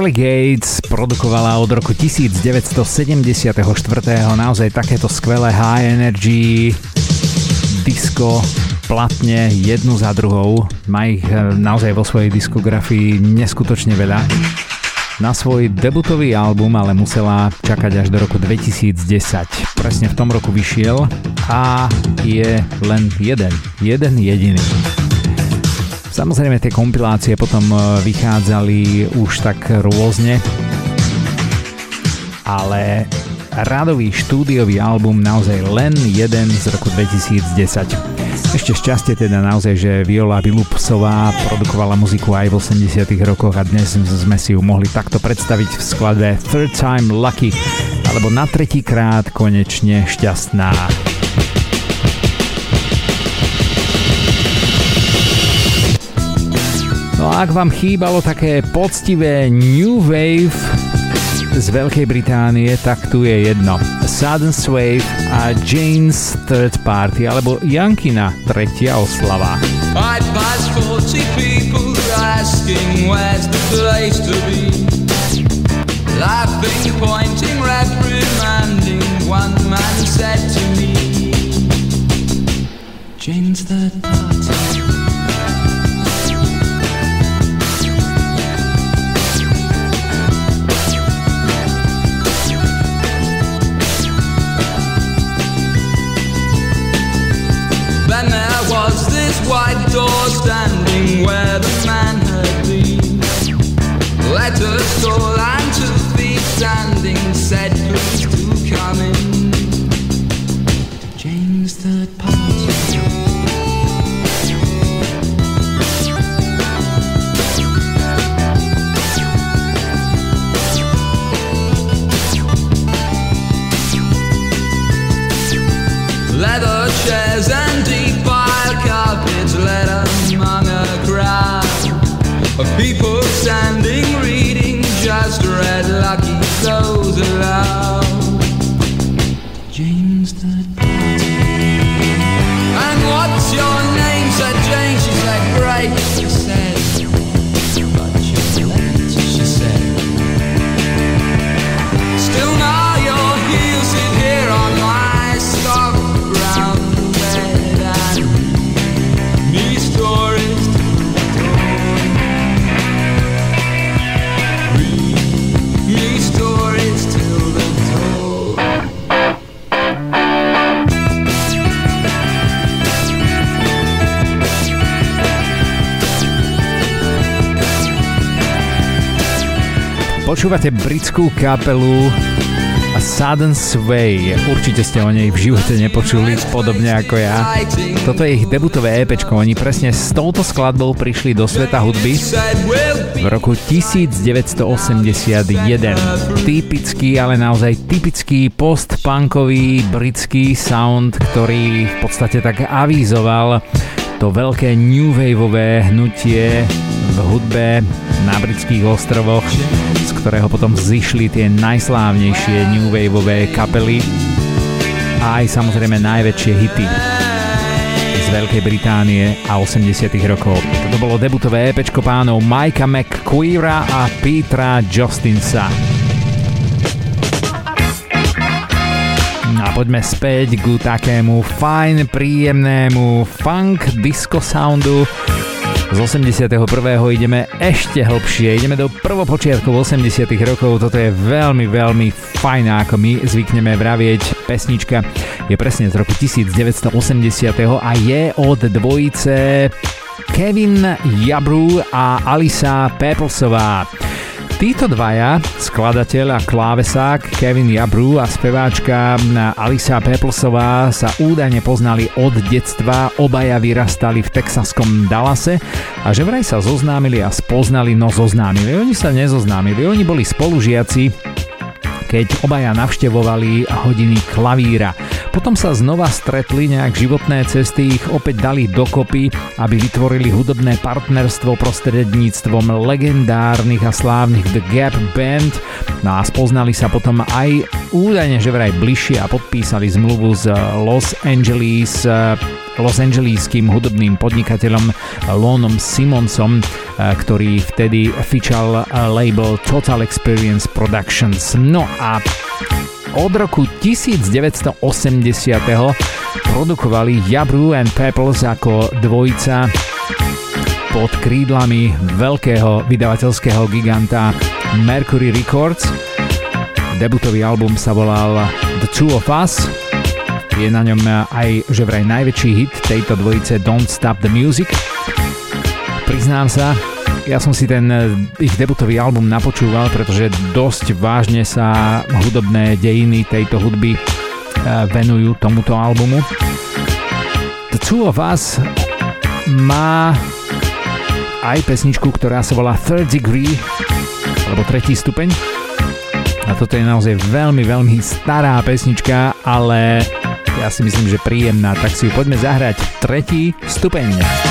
Pearly Gates produkovala od roku 1974. naozaj takéto skvelé high energy disco platne jednu za druhou. Má ich eh, naozaj vo svojej diskografii neskutočne veľa. Na svoj debutový album ale musela čakať až do roku 2010. Presne v tom roku vyšiel a je len jeden, jeden jediný. Samozrejme tie kompilácie potom e, vychádzali už tak rôzne, ale radový štúdiový album naozaj len jeden z roku 2010. Ešte šťastie teda naozaj, že Viola Vilupsová produkovala muziku aj v 80 rokoch a dnes sme si ju mohli takto predstaviť v skladbe Third Time Lucky alebo na tretí krát konečne šťastná. No a ak vám chýbalo také poctivé New Wave z Veľkej Británie, tak tu je jedno. Sudden Wave a Jane's Third Party, alebo Jankina tretia oslava. I passed 40 people asking where's the place to be Laughing, pointing, reprimanding One man said to me white door standing where the man had been. Let us and to feet standing of people standing reading just read lucky those Počúvate britskú kapelu Sudden Sway. Určite ste o nej v živote nepočuli, podobne ako ja. Toto je ich debutové EP, oni presne s touto skladbou prišli do sveta hudby v roku 1981. Typický, ale naozaj typický post-punkový britský sound, ktorý v podstate tak avízoval to veľké new waveové hnutie v hudbe na britských ostrovoch, z ktorého potom zišli tie najslávnejšie new waveové kapely a aj samozrejme najväčšie hity z Veľkej Británie a 80 rokov. Toto bolo debutové EP pánov Mikea McQueera a Petra Justinsa. A poďme späť ku takému fajn, príjemnému funk disco soundu, z 81. ideme ešte hlbšie, ideme do prvopočiatkov 80 rokov, toto je veľmi, veľmi fajná, ako my zvykneme vravieť. Pesnička je presne z roku 1980 a je od dvojice Kevin Jabru a Alisa Peplesová. Títo dvaja, skladateľ a klávesák Kevin Jabru a speváčka Alisa Peplesová sa údajne poznali od detstva, obaja vyrastali v texaskom Dallase a že vraj sa zoznámili a spoznali, no zoznámili. Oni sa nezoznámili, oni boli spolužiaci keď obaja navštevovali hodiny klavíra. Potom sa znova stretli, nejak životné cesty ich opäť dali dokopy, aby vytvorili hudobné partnerstvo prostredníctvom legendárnych a slávnych The Gap Band. No a spoznali sa potom aj údajne, že vraj bližšie a podpísali zmluvu z Los Angeles Los Angeleským hudobným podnikateľom Lonom Simonsom. ktorý vtedy fičal label Total Experience Productions. No a od roku 1980 produkovali Jabru and Pepples ako dvojica pod krídlami veľkého vydavateľského giganta Mercury Records. Debutový album sa volal The Two of Us. Je na ňom aj že vraj najväčší hit tejto dvojice Don't Stop the Music. Priznám sa, ja som si ten eh, ich debutový album napočúval, pretože dosť vážne sa hudobné dejiny tejto hudby eh, venujú tomuto albumu. The Two of Us má aj pesničku, ktorá sa volá Third Degree, alebo tretí stupeň. A toto je naozaj veľmi, veľmi stará pesnička, ale ja si myslím, že príjemná, tak si ju poďme zahrať. Tretí stupeň.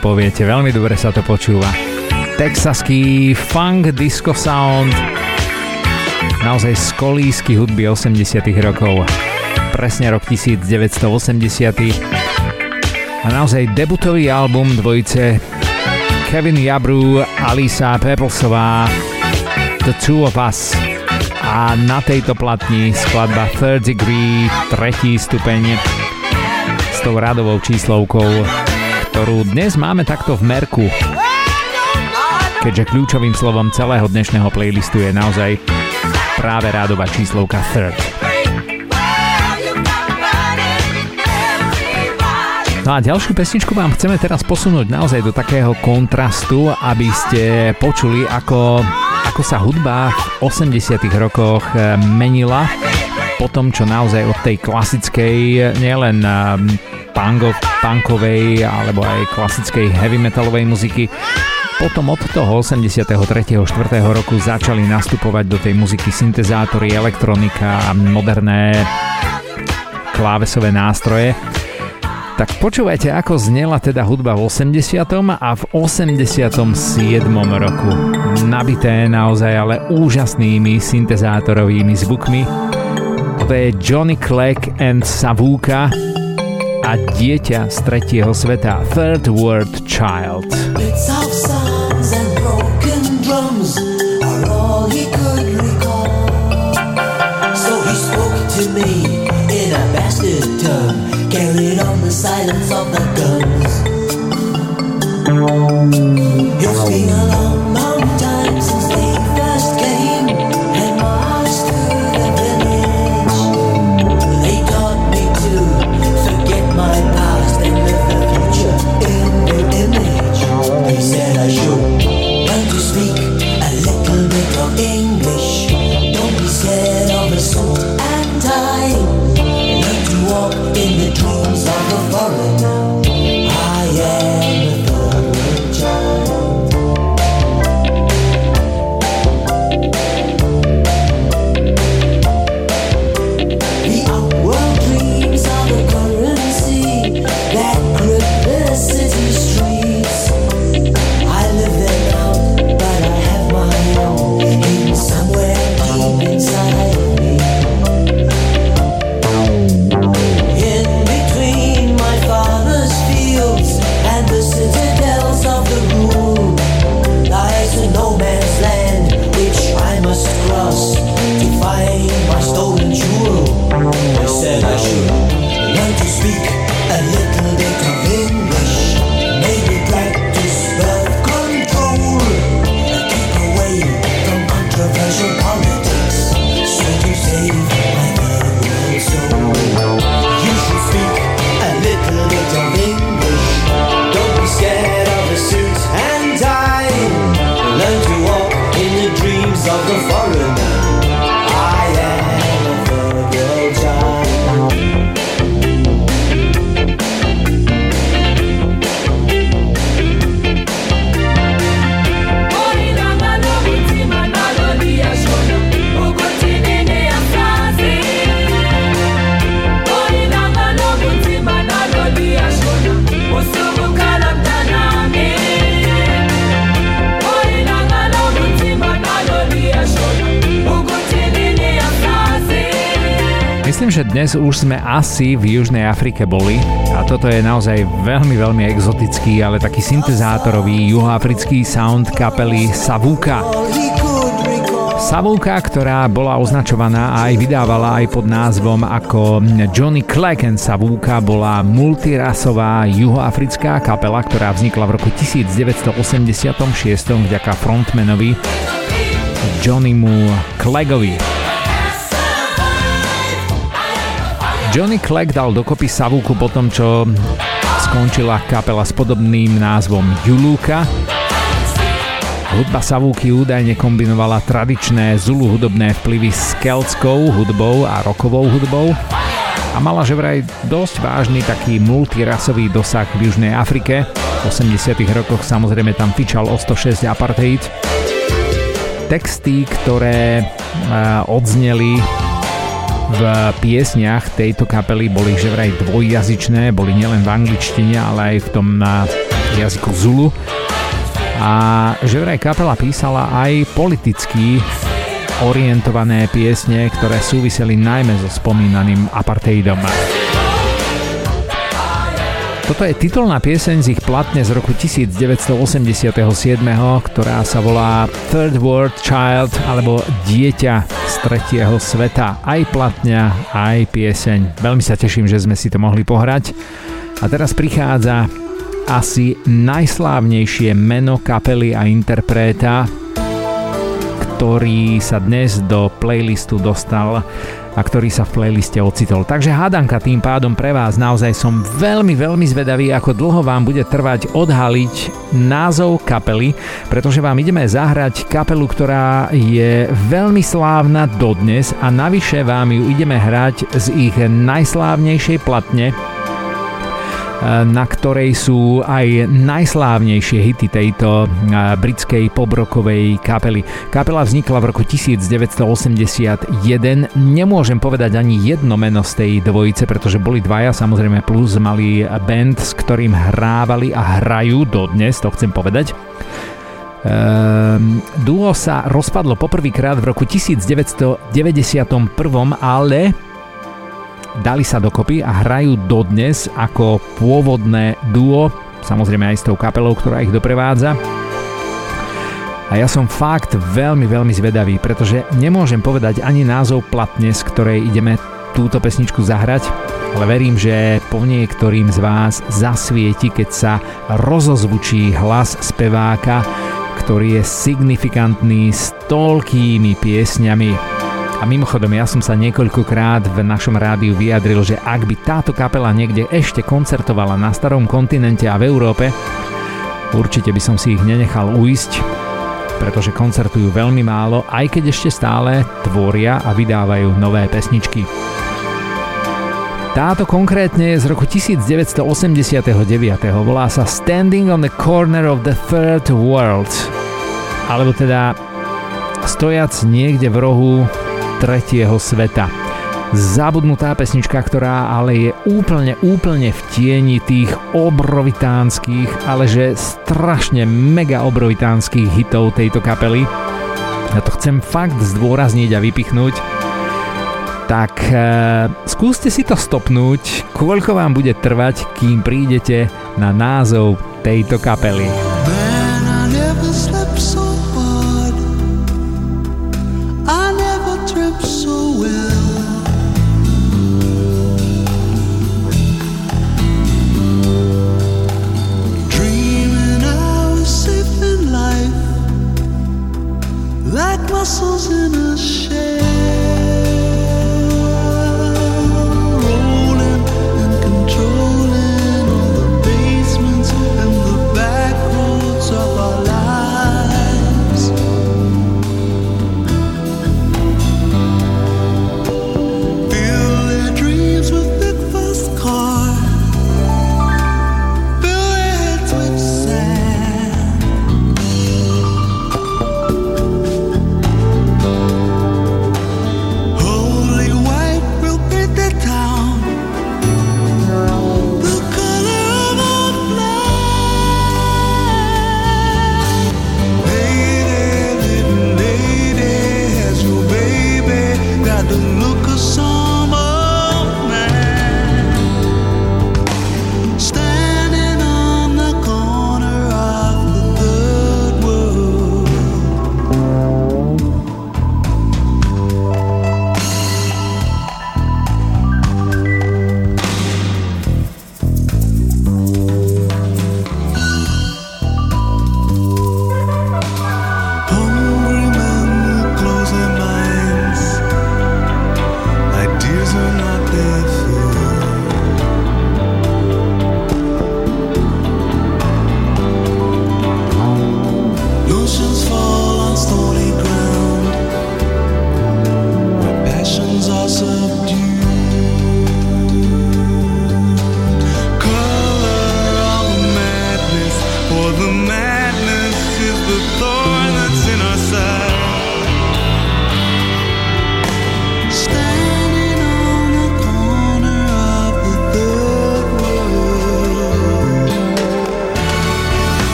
Poviete, veľmi dobre sa to počúva. Texaský funk disco sound, naozaj z kolísky hudby 80 rokov. Presne rok 1980. A naozaj debutový album dvojice Kevin Jabru, Alisa Peplesová, The Two of Us. A na tejto platni skladba Third Degree, tretí stupeň s tou radovou číslovkou ktorú dnes máme takto v merku. Keďže kľúčovým slovom celého dnešného playlistu je naozaj práve rádová číslovka Third. No a ďalšiu pesničku vám chceme teraz posunúť naozaj do takého kontrastu, aby ste počuli, ako, ako sa hudba v 80 rokoch menila po tom, čo naozaj od tej klasickej, nielen punko, punkovej alebo aj klasickej heavy metalovej muziky, potom od toho 83. 4. roku začali nastupovať do tej muziky syntezátory, elektronika a moderné klávesové nástroje. Tak počúvajte, ako znela teda hudba v 80. a v 87. roku. Nabité naozaj ale úžasnými syntezátorovými zvukmi. To je Johnny Clegg and Savuka a dieťa z tretieho sveta Third World Child. Silence of the guns. It's been a Že dnes už sme asi v Južnej Afrike boli a toto je naozaj veľmi, veľmi exotický, ale taký syntezátorový juhoafrický sound kapely Savuka. Savuka, ktorá bola označovaná a aj vydávala aj pod názvom ako Johnny Clegg Savuka, bola multirasová juhoafrická kapela, ktorá vznikla v roku 1986 vďaka frontmanovi Johnnymu Cleggovi. Johnny Clegg dal dokopy Savuku po tom, čo skončila kapela s podobným názvom Juluka. Hudba Savúky údajne kombinovala tradičné Zulu hudobné vplyvy s keltskou hudbou a rokovou hudbou a mala že vraj dosť vážny taký multirasový dosah v Južnej Afrike. V 80 rokoch samozrejme tam fičal o 106 apartheid. Texty, ktoré odzneli v piesniach tejto kapely boli že vraj dvojjazyčné, boli nielen v angličtine, ale aj v tom na jazyku Zulu. A že vraj kapela písala aj politicky orientované piesne, ktoré súviseli najmä so spomínaným apartheidom. Toto je titulná pieseň z ich platne z roku 1987, ktorá sa volá Third World Child alebo Dieťa z tretieho sveta. Aj platňa, aj pieseň. Veľmi sa teším, že sme si to mohli pohrať. A teraz prichádza asi najslávnejšie meno kapely a interpreta, ktorý sa dnes do playlistu dostal a ktorý sa v playliste ocitol. Takže hádanka tým pádom pre vás naozaj som veľmi, veľmi zvedavý, ako dlho vám bude trvať odhaliť názov kapely, pretože vám ideme zahrať kapelu, ktorá je veľmi slávna dodnes a navyše vám ju ideme hrať z ich najslávnejšej platne, na ktorej sú aj najslávnejšie hity tejto britskej pobrokovej kapely. Kapela vznikla v roku 1981. Nemôžem povedať ani jedno meno z tej dvojice, pretože boli dvaja, samozrejme plus mali band, s ktorým hrávali a hrajú dodnes, to chcem povedať. Um, duo sa rozpadlo poprvýkrát v roku 1991, ale dali sa dokopy a hrajú dodnes ako pôvodné duo, samozrejme aj s tou kapelou, ktorá ich doprevádza. A ja som fakt veľmi, veľmi zvedavý, pretože nemôžem povedať ani názov platne, z ktorej ideme túto pesničku zahrať, ale verím, že po niektorým z vás zasvieti, keď sa rozozvučí hlas speváka, ktorý je signifikantný s toľkými piesňami. A mimochodom, ja som sa niekoľkokrát v našom rádiu vyjadril, že ak by táto kapela niekde ešte koncertovala na starom kontinente a v Európe, určite by som si ich nenechal uísť, pretože koncertujú veľmi málo, aj keď ešte stále tvoria a vydávajú nové pesničky. Táto konkrétne je z roku 1989. Volá sa Standing on the Corner of the Third World. Alebo teda stojac niekde v rohu tretieho sveta. Zabudnutá pesnička, ktorá ale je úplne, úplne v tieni tých obrovitánskych, ale že strašne mega obrovitánskych hitov tejto kapely. Ja to chcem fakt zdôrazniť a vypichnúť. Tak e, skúste si to stopnúť, koľko vám bude trvať, kým prídete na názov tejto kapely. castles in a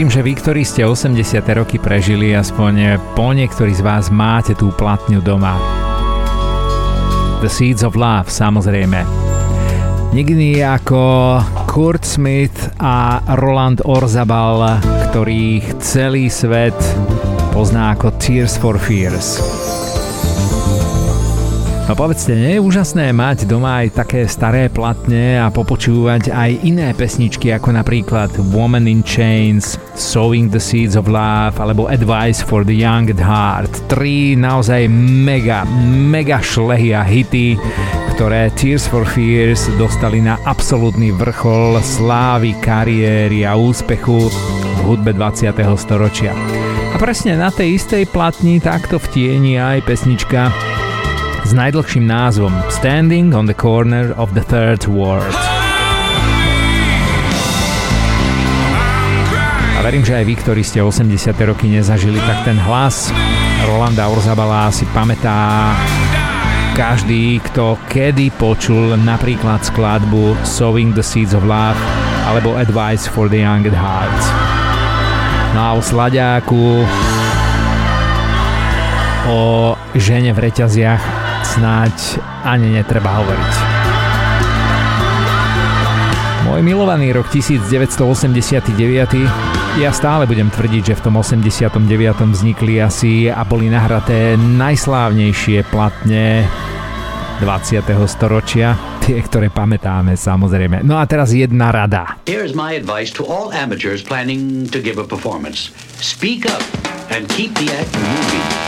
Verím, že vy, ktorí ste 80. roky prežili, aspoň po niektorí z vás máte tú platňu doma. The Seeds of Love, samozrejme. Nikdy ako Kurt Smith a Roland Orzabal, ktorých celý svet pozná ako Tears for Fears. No povedzte, nie je úžasné mať doma aj také staré platne a popočúvať aj iné pesničky ako napríklad Woman in Chains, Sowing the Seeds of Love alebo Advice for the Young at Heart. Tri naozaj mega, mega šlehy a hity, ktoré Tears for Fears dostali na absolútny vrchol slávy, kariéry a úspechu v hudbe 20. storočia. A presne na tej istej platni takto v tieni aj pesnička s najdlhším názvom Standing on the Corner of the Third World. Verím, že aj vy, ktorí ste 80. roky nezažili, tak ten hlas Rolanda Orzabala si pamätá každý, kto kedy počul napríklad skladbu Sowing the Seeds of Love alebo Advice for the Young at Heart. No a o sladiaku o žene v reťaziach snáď ani netreba hovoriť. Môj milovaný rok 1989 ja stále budem tvrdiť, že v tom 89. vznikli asi a boli nahraté najslávnejšie platne 20. storočia, tie, ktoré pamätáme samozrejme. No a teraz jedna rada. Here's my advice to all amateurs planning to give a performance. Speak up and keep the act moving.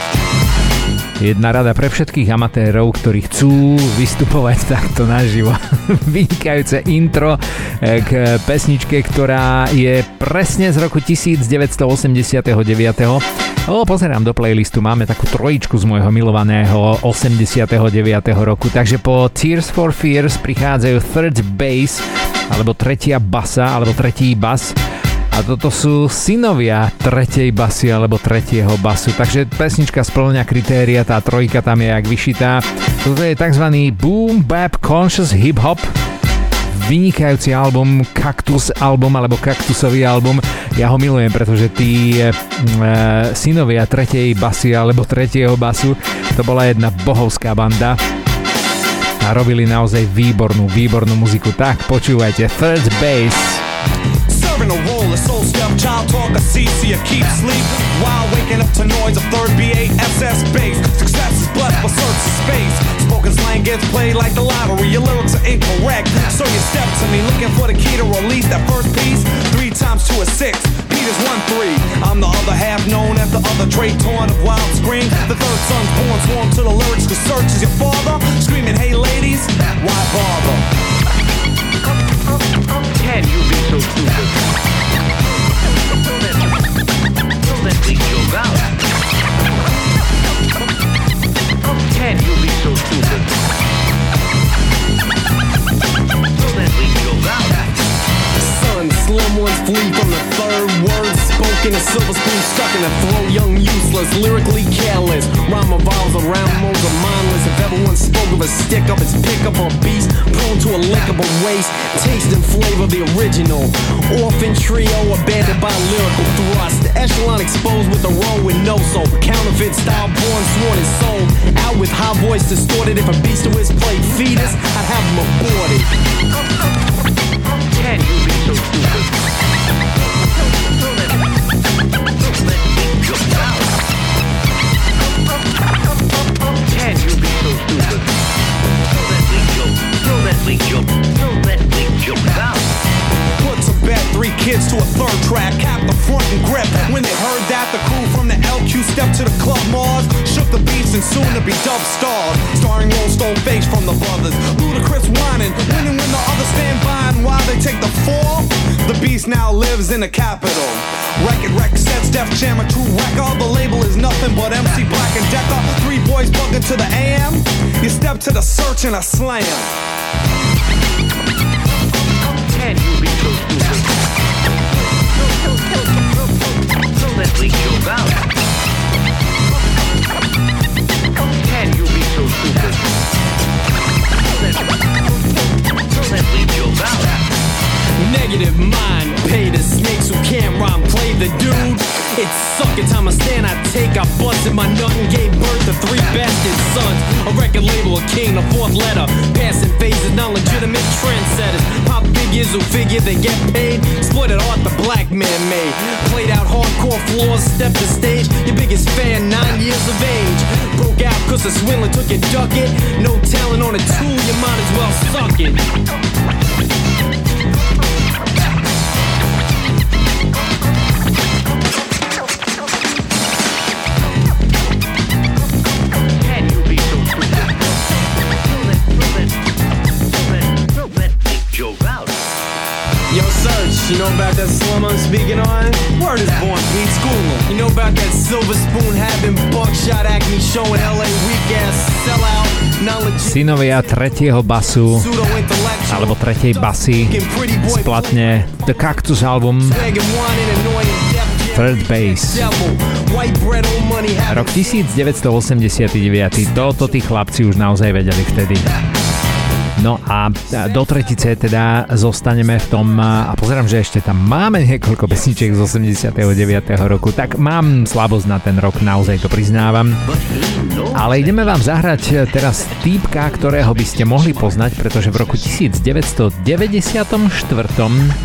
Jedna rada pre všetkých amatérov, ktorí chcú vystupovať takto naživo. Vynikajúce intro eh, k pesničke, ktorá je presne z roku 1989. O, pozerám do playlistu, máme takú trojičku z môjho milovaného 89. roku, takže po Tears for Fears prichádzajú Third Bass, alebo tretia basa, alebo tretí bas a toto sú synovia tretej basy alebo tretieho basu. Takže pesnička splňa kritéria, tá trojka tam je jak vyšitá. Toto je tzv. Boom Bap Conscious Hip Hop vynikajúci album, Cactus album alebo Kaktusový album. Ja ho milujem, pretože tí e, synovia tretej basy alebo tretieho basu, to bola jedna bohovská banda a robili naozaj výbornú, výbornú muziku. Tak počúvajte, Third Bass. Serving a role of soul stuff, child talk, see, see, I keep sleep. While waking up to noise of third BASS bass. Success is blessed, but search is space. Spoken slang gets played like the lottery, your lyrics are incorrect. So you step to me, looking for the key to release that first piece. Three times two is six. Peter's one three. I'm the other half known as the other Trey torn of wild screams. The third son's born swarm to the lyrics, cause search is your father. Screaming, hey ladies, why bother? Can you be so stupid? Don't let out. Can you be so stupid? Don't let me out. Son, slim ones flee from the third word spoken. A silver spoon stuck in a throat, young, useless, lyrically careless. Rhyme revolves around modes of mindless. If everyone spoke of a stick up, it's pick up or beast, prone to a lickable waste. Taste and flavor the original. Orphan trio abandoned by lyrical thrust. The echelon exposed with a roll with no soul. Counterfeit style born, sworn and sold. Out with high voice distorted. If a beast of his played fetus, I'd have him aborted. Can you be so stupid? Put to bed three kids to a third track, cap the front and grip. When they heard that, the crew from the LQ stepped to the club Mars, shook the beats and soon to be dub stars. Starring Roll Stone Face from the brothers, Ludacris whining, winning when the others stand by and while they take the fall. The beast now lives in the capital. Record Rec sets Def Jam a true record. The label is nothing but MC Black and Decker. Three boys bugging to the AM. You step to the search and a slam. Can you be so stupid? Out. Can you be so stupid? Throw that out. Negative mind, pay the snakes who can't rhyme, play the dude. It's sucking time I stand, I take, I busted my nut and gave birth to three bastard sons. A record label, a king, a fourth letter. Passing phases, non legitimate trendsetters. Pop figures who figure they get paid. Exploited art the black man made. Played out hardcore floors, stepped the stage. Your biggest fan, nine years of age. Broke out cause the swindler took your ducket. No talent on a tool, you might as well suck it. You know about that slum I'm speaking on? Word is born, Pete Schooler. You know about that silver spoon having buckshot acne showing LA weak ass sellout? Synovia tretieho basu alebo tretej basy z platne The Cactus Album Third Base. Rok 1989. Toto tí chlapci už naozaj vedeli vtedy. No a do tretice teda zostaneme v tom a pozerám, že ešte tam máme niekoľko pesničiek z 89. roku, tak mám slabosť na ten rok, naozaj to priznávam. Ale ideme vám zahrať teraz týpka, ktorého by ste mohli poznať, pretože v roku 1994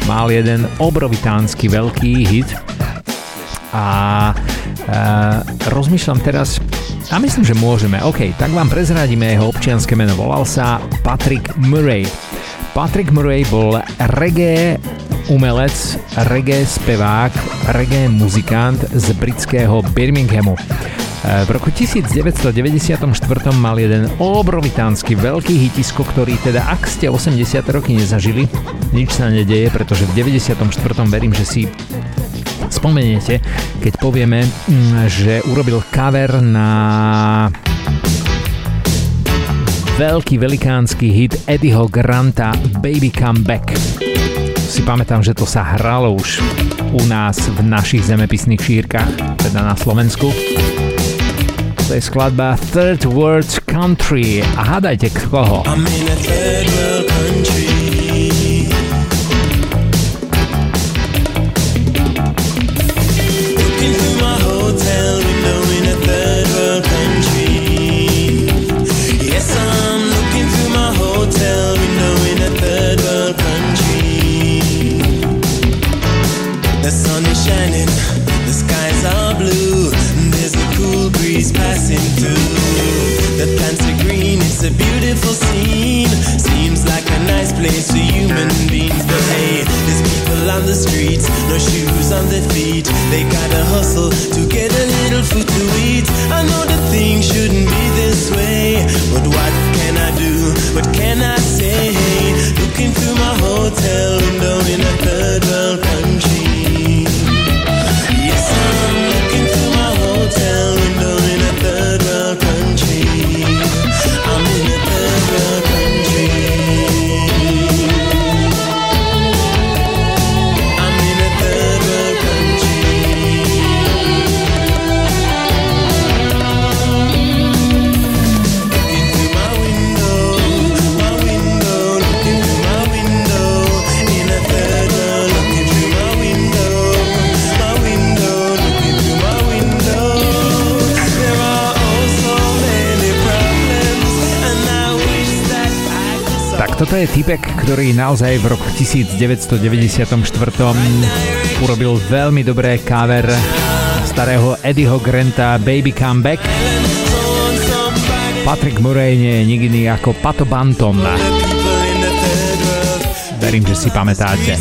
mal jeden obrovitánsky veľký hit a e, rozmýšľam teraz, a myslím, že môžeme. OK, tak vám prezradíme jeho občianske meno. Volal sa Patrick Murray. Patrick Murray bol reggae umelec, reggae spevák, reggae muzikant z britského Birminghamu. V roku 1994 mal jeden obrovitánsky veľký hitisko, ktorý teda ak ste 80 roky nezažili, nič sa nedeje, pretože v 94. verím, že si spomeniete, keď povieme, že urobil cover na veľký velikánsky hit Eddieho Granta Baby Come Back. Si pamätám, že to sa hralo už u nás v našich zemepisných šírkach, teda na Slovensku. To je skladba Third World Country a hádajte koho. I'm in a third world country. The sun is shining, the skies are blue. And there's a cool breeze passing through. The plants are green, it's a beautiful scene. Seems like a nice place for human beings. But hey, there's people on the streets, no shoes on their feet. They gotta hustle to get a little food to eat. I know that things shouldn't be this way, but what can I do? What can I say? Looking through my hotel window in a third toto je typek, ktorý naozaj v roku 1994 urobil veľmi dobré cover starého Eddieho Granta Baby Come Back. Patrick Murray nie je nikdy ako Pato Banton. Verím, že si pamätáte.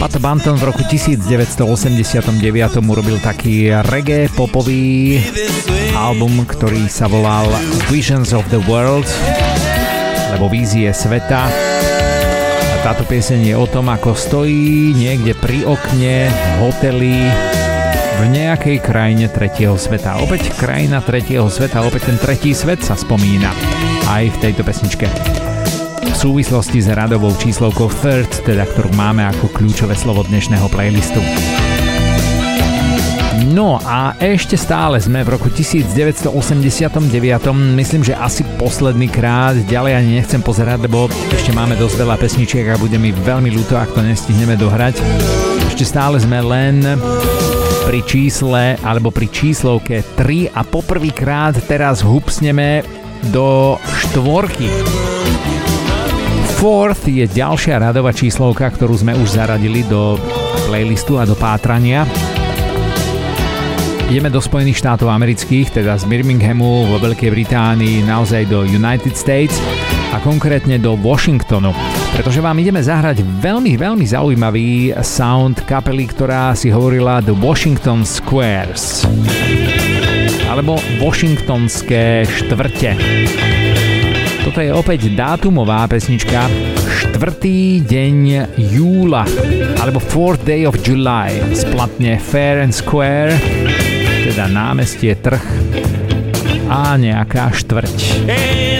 Pato Banton v roku 1989 urobil taký reggae popový album, ktorý sa volal Visions of the World, alebo Vízie sveta. A táto pieseň je o tom, ako stojí niekde pri okne hoteli v nejakej krajine tretieho sveta. Opäť krajina tretieho sveta, opäť ten tretí svet sa spomína aj v tejto pesničke. V súvislosti s radovou číslovkou Third, teda ktorú máme ako kľúčové slovo dnešného playlistu. No a ešte stále sme v roku 1989, myslím, že asi posledný krát, ďalej ani nechcem pozerať, lebo ešte máme dosť veľa pesničiek a bude mi veľmi ľúto, ak to nestihneme dohrať. Ešte stále sme len pri čísle alebo pri číslovke 3 a poprvýkrát teraz hupsneme do štvorky. Fourth je ďalšia radová číslovka, ktorú sme už zaradili do playlistu a do pátrania. Ideme do Spojených štátov amerických, teda z Birminghamu vo Veľkej Británii naozaj do United States a konkrétne do Washingtonu. Pretože vám ideme zahrať veľmi, veľmi zaujímavý sound kapely, ktorá si hovorila The Washington Squares alebo Washingtonské štvrte. Toto je opäť dátumová pesnička 4. deň júla alebo 4th day of July splatne Fair and Square teda námestie, trh a nejaká štvrť. In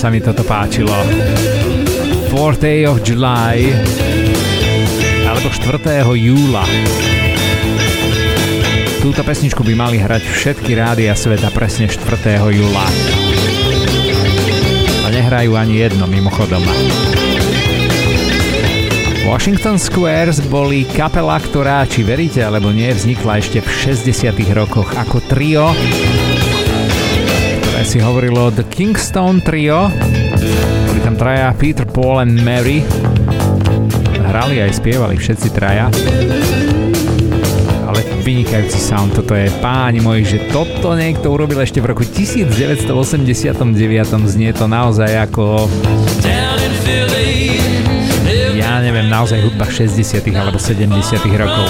sa mi toto páčilo. 4th day of July alebo 4. júla. Túto pesničku by mali hrať všetky rádia sveta presne 4. júla. A nehrajú ani jedno mimochodom. Washington Squares boli kapela, ktorá, či veríte alebo nie, vznikla ešte v 60 rokoch ako trio si hovorilo The Kingston Trio. Boli tam traja Peter, Paul and Mary. Hrali aj spievali všetci traja. Ale vynikajúci sound toto je, páni moji, že toto niekto urobil ešte v roku 1989. Znie to naozaj ako... Ja neviem, naozaj hudba 60 alebo 70 rokov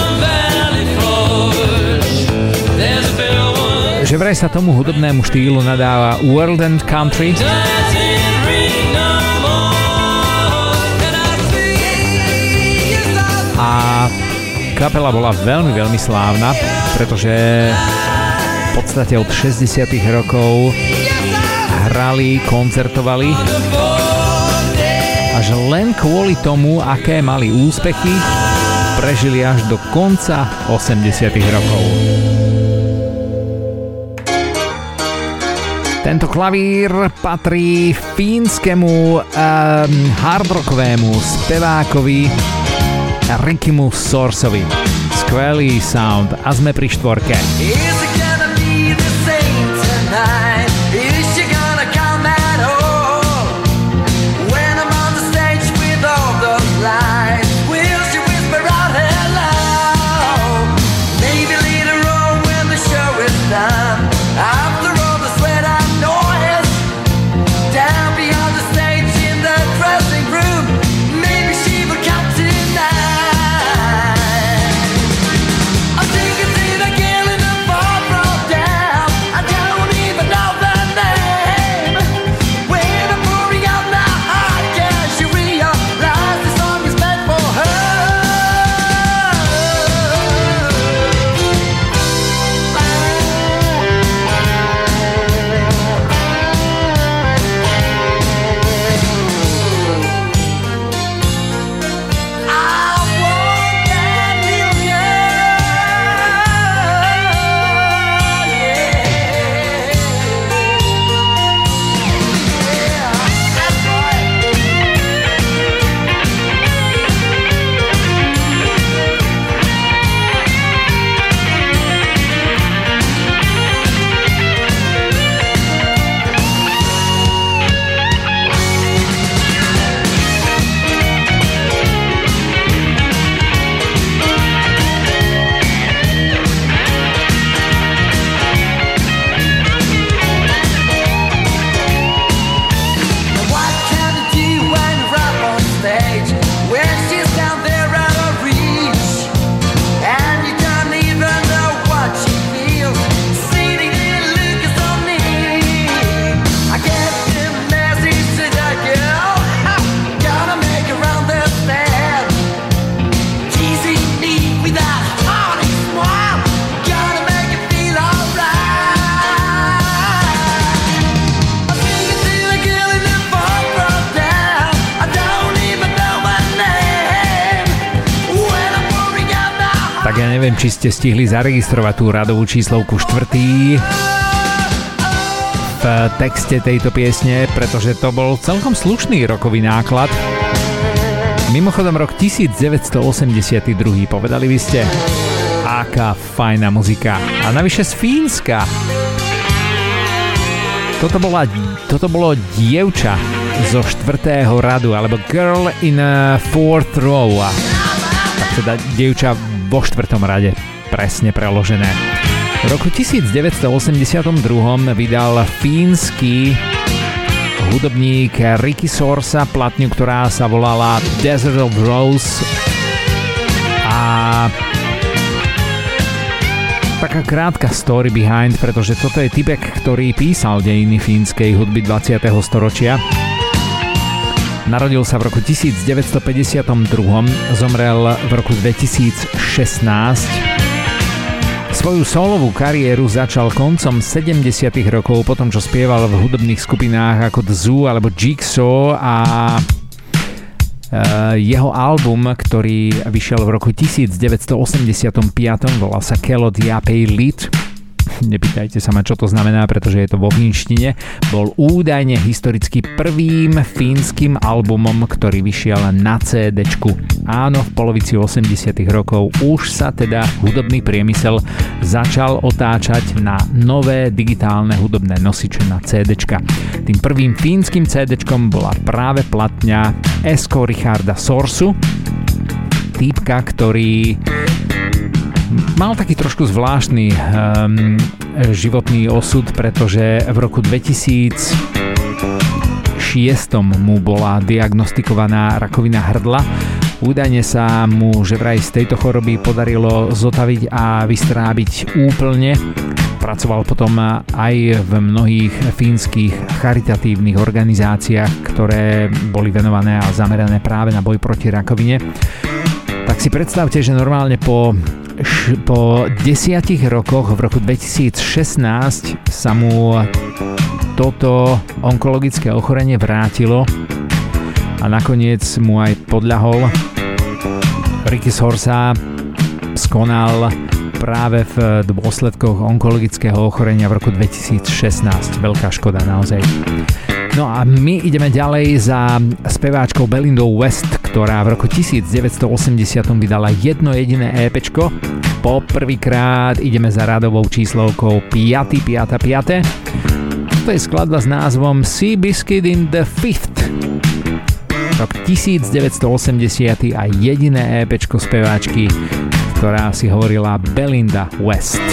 že vraj sa tomu hudobnému štýlu nadáva World and Country. A kapela bola veľmi, veľmi slávna, pretože v podstate od 60 rokov hrali, koncertovali až len kvôli tomu, aké mali úspechy, prežili až do konca 80 rokov. Tento klavír patrí fínskemu um, hardrockovému spevákovi Rickymu Sourceovi. Skvelý sound a sme pri štvorke. Is či ste stihli zaregistrovať tú radovú číslovku štvrtý v texte tejto piesne, pretože to bol celkom slušný rokový náklad. Mimochodom rok 1982, povedali by ste, aká fajná muzika. A navyše z Fínska. Toto, bola, toto bolo dievča zo štvrtého radu, alebo Girl in a Fourth Row. Tak teda dievča vo štvrtom rade, presne preložené. V roku 1982 vydal fínsky hudobník Ricky Sorsa platňu, ktorá sa volala Desert of Rose a taká krátka story behind, pretože toto je typek, ktorý písal dejiny fínskej hudby 20. storočia. Narodil sa v roku 1952, zomrel v roku 2016. Svoju solovú kariéru začal koncom 70. rokov, potom čo spieval v hudobných skupinách ako The Zoo alebo Jigsaw a Eh, jeho album, ktorý vyšiel v roku 1985, volal sa Kelot Yapei Lit nepýtajte sa ma, čo to znamená, pretože je to vo finštine, bol údajne historicky prvým fínskym albumom, ktorý vyšiel na CD. Áno, v polovici 80 rokov už sa teda hudobný priemysel začal otáčať na nové digitálne hudobné nosiče na CD. Tým prvým fínskym CD bola práve platňa Esko Richarda Sorsu, týpka, ktorý mal taký trošku zvláštny um, životný osud, pretože v roku 2006 mu bola diagnostikovaná rakovina hrdla. Údajne sa mu že vraj z tejto choroby podarilo zotaviť a vystrábiť úplne. Pracoval potom aj v mnohých fínskych charitatívnych organizáciách, ktoré boli venované a zamerané práve na boj proti rakovine. Si predstavte, že normálne po po desiatich rokoch, v roku 2016, sa mu toto onkologické ochorenie vrátilo a nakoniec mu aj podľahol. Ricky Sorsa skonal práve v dôsledkoch onkologického ochorenia v roku 2016. Veľká škoda naozaj. No a my ideme ďalej za speváčkou Belindou West, ktorá v roku 1980 vydala jedno jediné EPčko. Po prvýkrát ideme za radovou číslovkou 5. 5. 5. To je skladba s názvom Sea Biscuit in the Fifth. Rok 1980 a jediné EPčko speváčky, ktorá si hovorila Belinda West.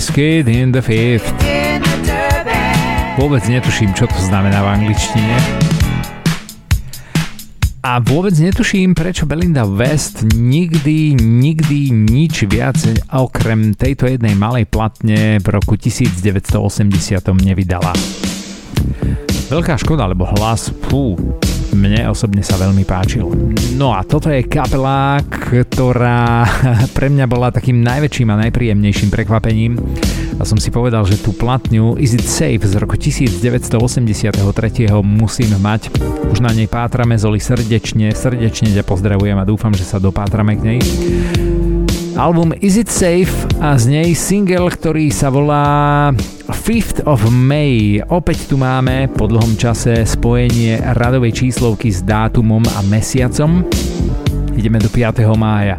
Seabiscuit in the Fifth. Vôbec netuším, čo to znamená v angličtine. A vôbec netuším, prečo Belinda West nikdy, nikdy nič viac okrem tejto jednej malej platne v roku 1980 nevydala. Veľká škoda, lebo hlas, fú, Mne osobne sa veľmi páčil. No a toto je kapela, ktorá pre mňa bola takým najväčším a najpríjemnejším prekvapením. A som si povedal, že tú platňu Is It Safe z roku 1983 musím mať. Už na nej pátrame, Zoli, srdečne, srdečne ťa pozdravujem a dúfam, že sa dopátrame k nej. Album Is It Safe a z nej single, ktorý sa volá 5th of May. Opäť tu máme po dlhom čase spojenie radovej číslovky s dátumom a mesiacom. Ideme do 5. mája.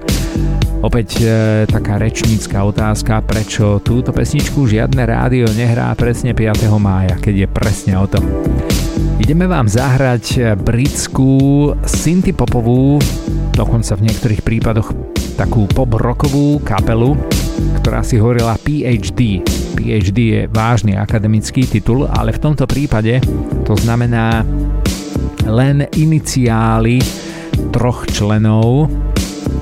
Opäť e, taká rečnícka otázka, prečo túto pesničku žiadne rádio nehrá presne 5. mája, keď je presne o tom. Ideme vám zahrať britskú synthpopovú, dokonca v niektorých prípadoch takú pop-rockovú kapelu, ktorá si hovorila PhD. PhD je vážny akademický titul, ale v tomto prípade to znamená len iniciály troch členov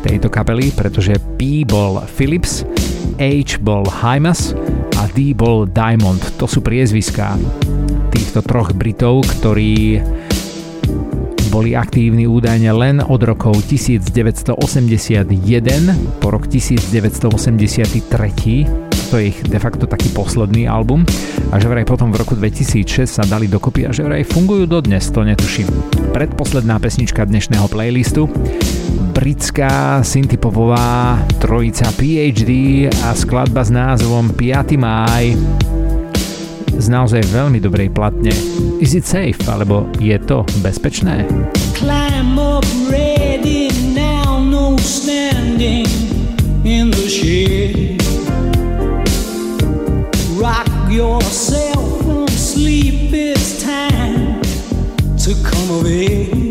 tejto kapely, pretože P bol Philips, H bol Hymas a D bol Diamond. To sú priezviská týchto troch Britov, ktorí boli aktívni údajne len od rokov 1981 po rok 1983 to je ich de facto taký posledný album a že vraj potom v roku 2006 sa dali dokopy a že vraj fungujú dodnes, to netuším. Predposledná pesnička dnešného playlistu britská syntypová trojica PhD a skladba s názvom 5. máj z naozaj veľmi dobrej platne. Is it safe, alebo je to bezpečné? Climb up ready now, no standing in the shade. Rock yourself from sleep, it's time to come of age.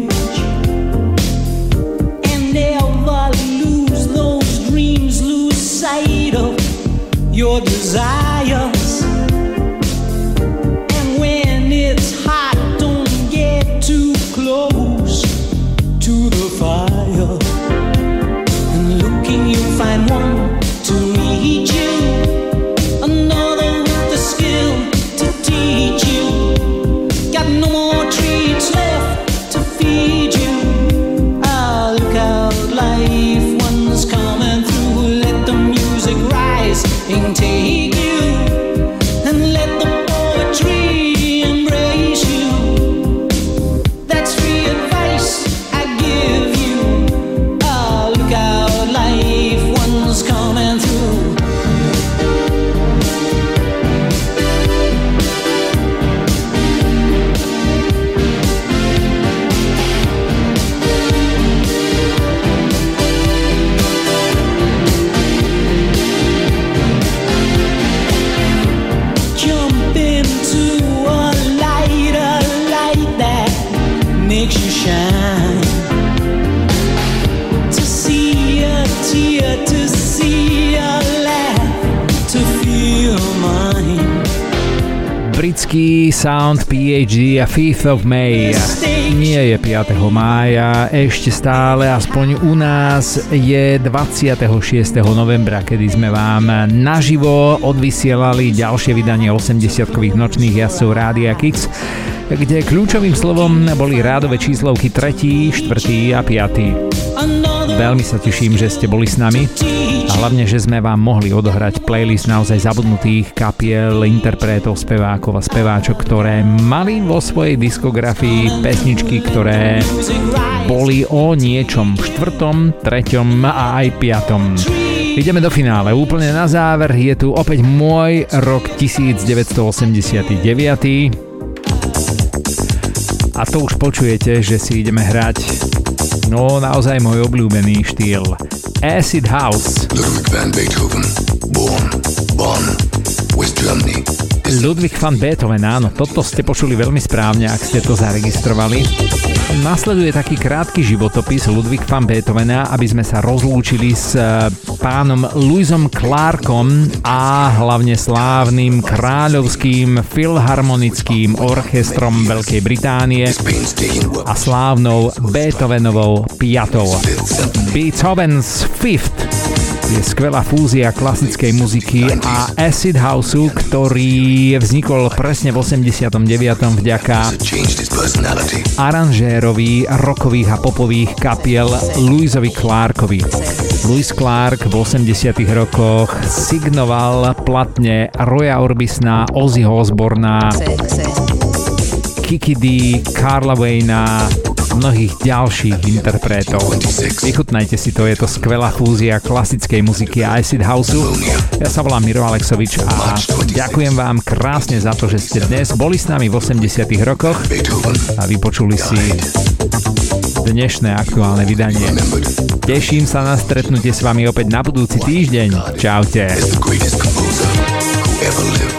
Your desire. Sound PhD a 5th of May. Nie je 5. mája, ešte stále, aspoň u nás je 26. novembra, kedy sme vám naživo odvysielali ďalšie vydanie 80-kových nočných jazdcov Rádia Kix, kde kľúčovým slovom boli rádové číslovky 3., 4. a 5. Veľmi sa teším, že ste boli s nami a hlavne, že sme vám mohli odohrať playlist naozaj zabudnutých kapiel, interpretov, spevákov a speváčok, ktoré mali vo svojej diskografii pesničky, ktoré boli o niečom štvrtom, treťom a aj piatom. Ideme do finále. Úplne na záver je tu opäť môj rok 1989. A to už počujete, že si ideme hrať no naozaj môj obľúbený štýl Acid House. Ludwig van Beethoven, born, born, West Germany. Ludwig van Beethoven, áno, toto ste počuli veľmi správne, ak ste to zaregistrovali. Nasleduje taký krátky životopis Ludwig van Beethovena, aby sme sa rozlúčili s eh, pánom Louisom Clarkom a hlavne slávnym kráľovským filharmonickým orchestrom Veľkej Británie a slávnou Beethovenovou piatou. Beethoven's Fifth je skvelá fúzia klasickej muziky a acid houseu, ktorý vznikol presne v 89. vďaka aranžérovi rokových a popových kapiel Louisovi Clarkovi. Louis Clark v 80 rokoch signoval platne Roya Orbisna, Ozzy Osborna, Kiki D, Carla Wayna, mnohých ďalších interpretov. Vychutnajte si to, je to skvelá fúzia klasickej muziky a acid houseu. Ja sa volám Miro Alexovič a ďakujem vám krásne za to, že ste dnes boli s nami v 80 rokoch a vypočuli si dnešné aktuálne vydanie. Teším sa na stretnutie s vami opäť na budúci týždeň. Čaute. ever lived.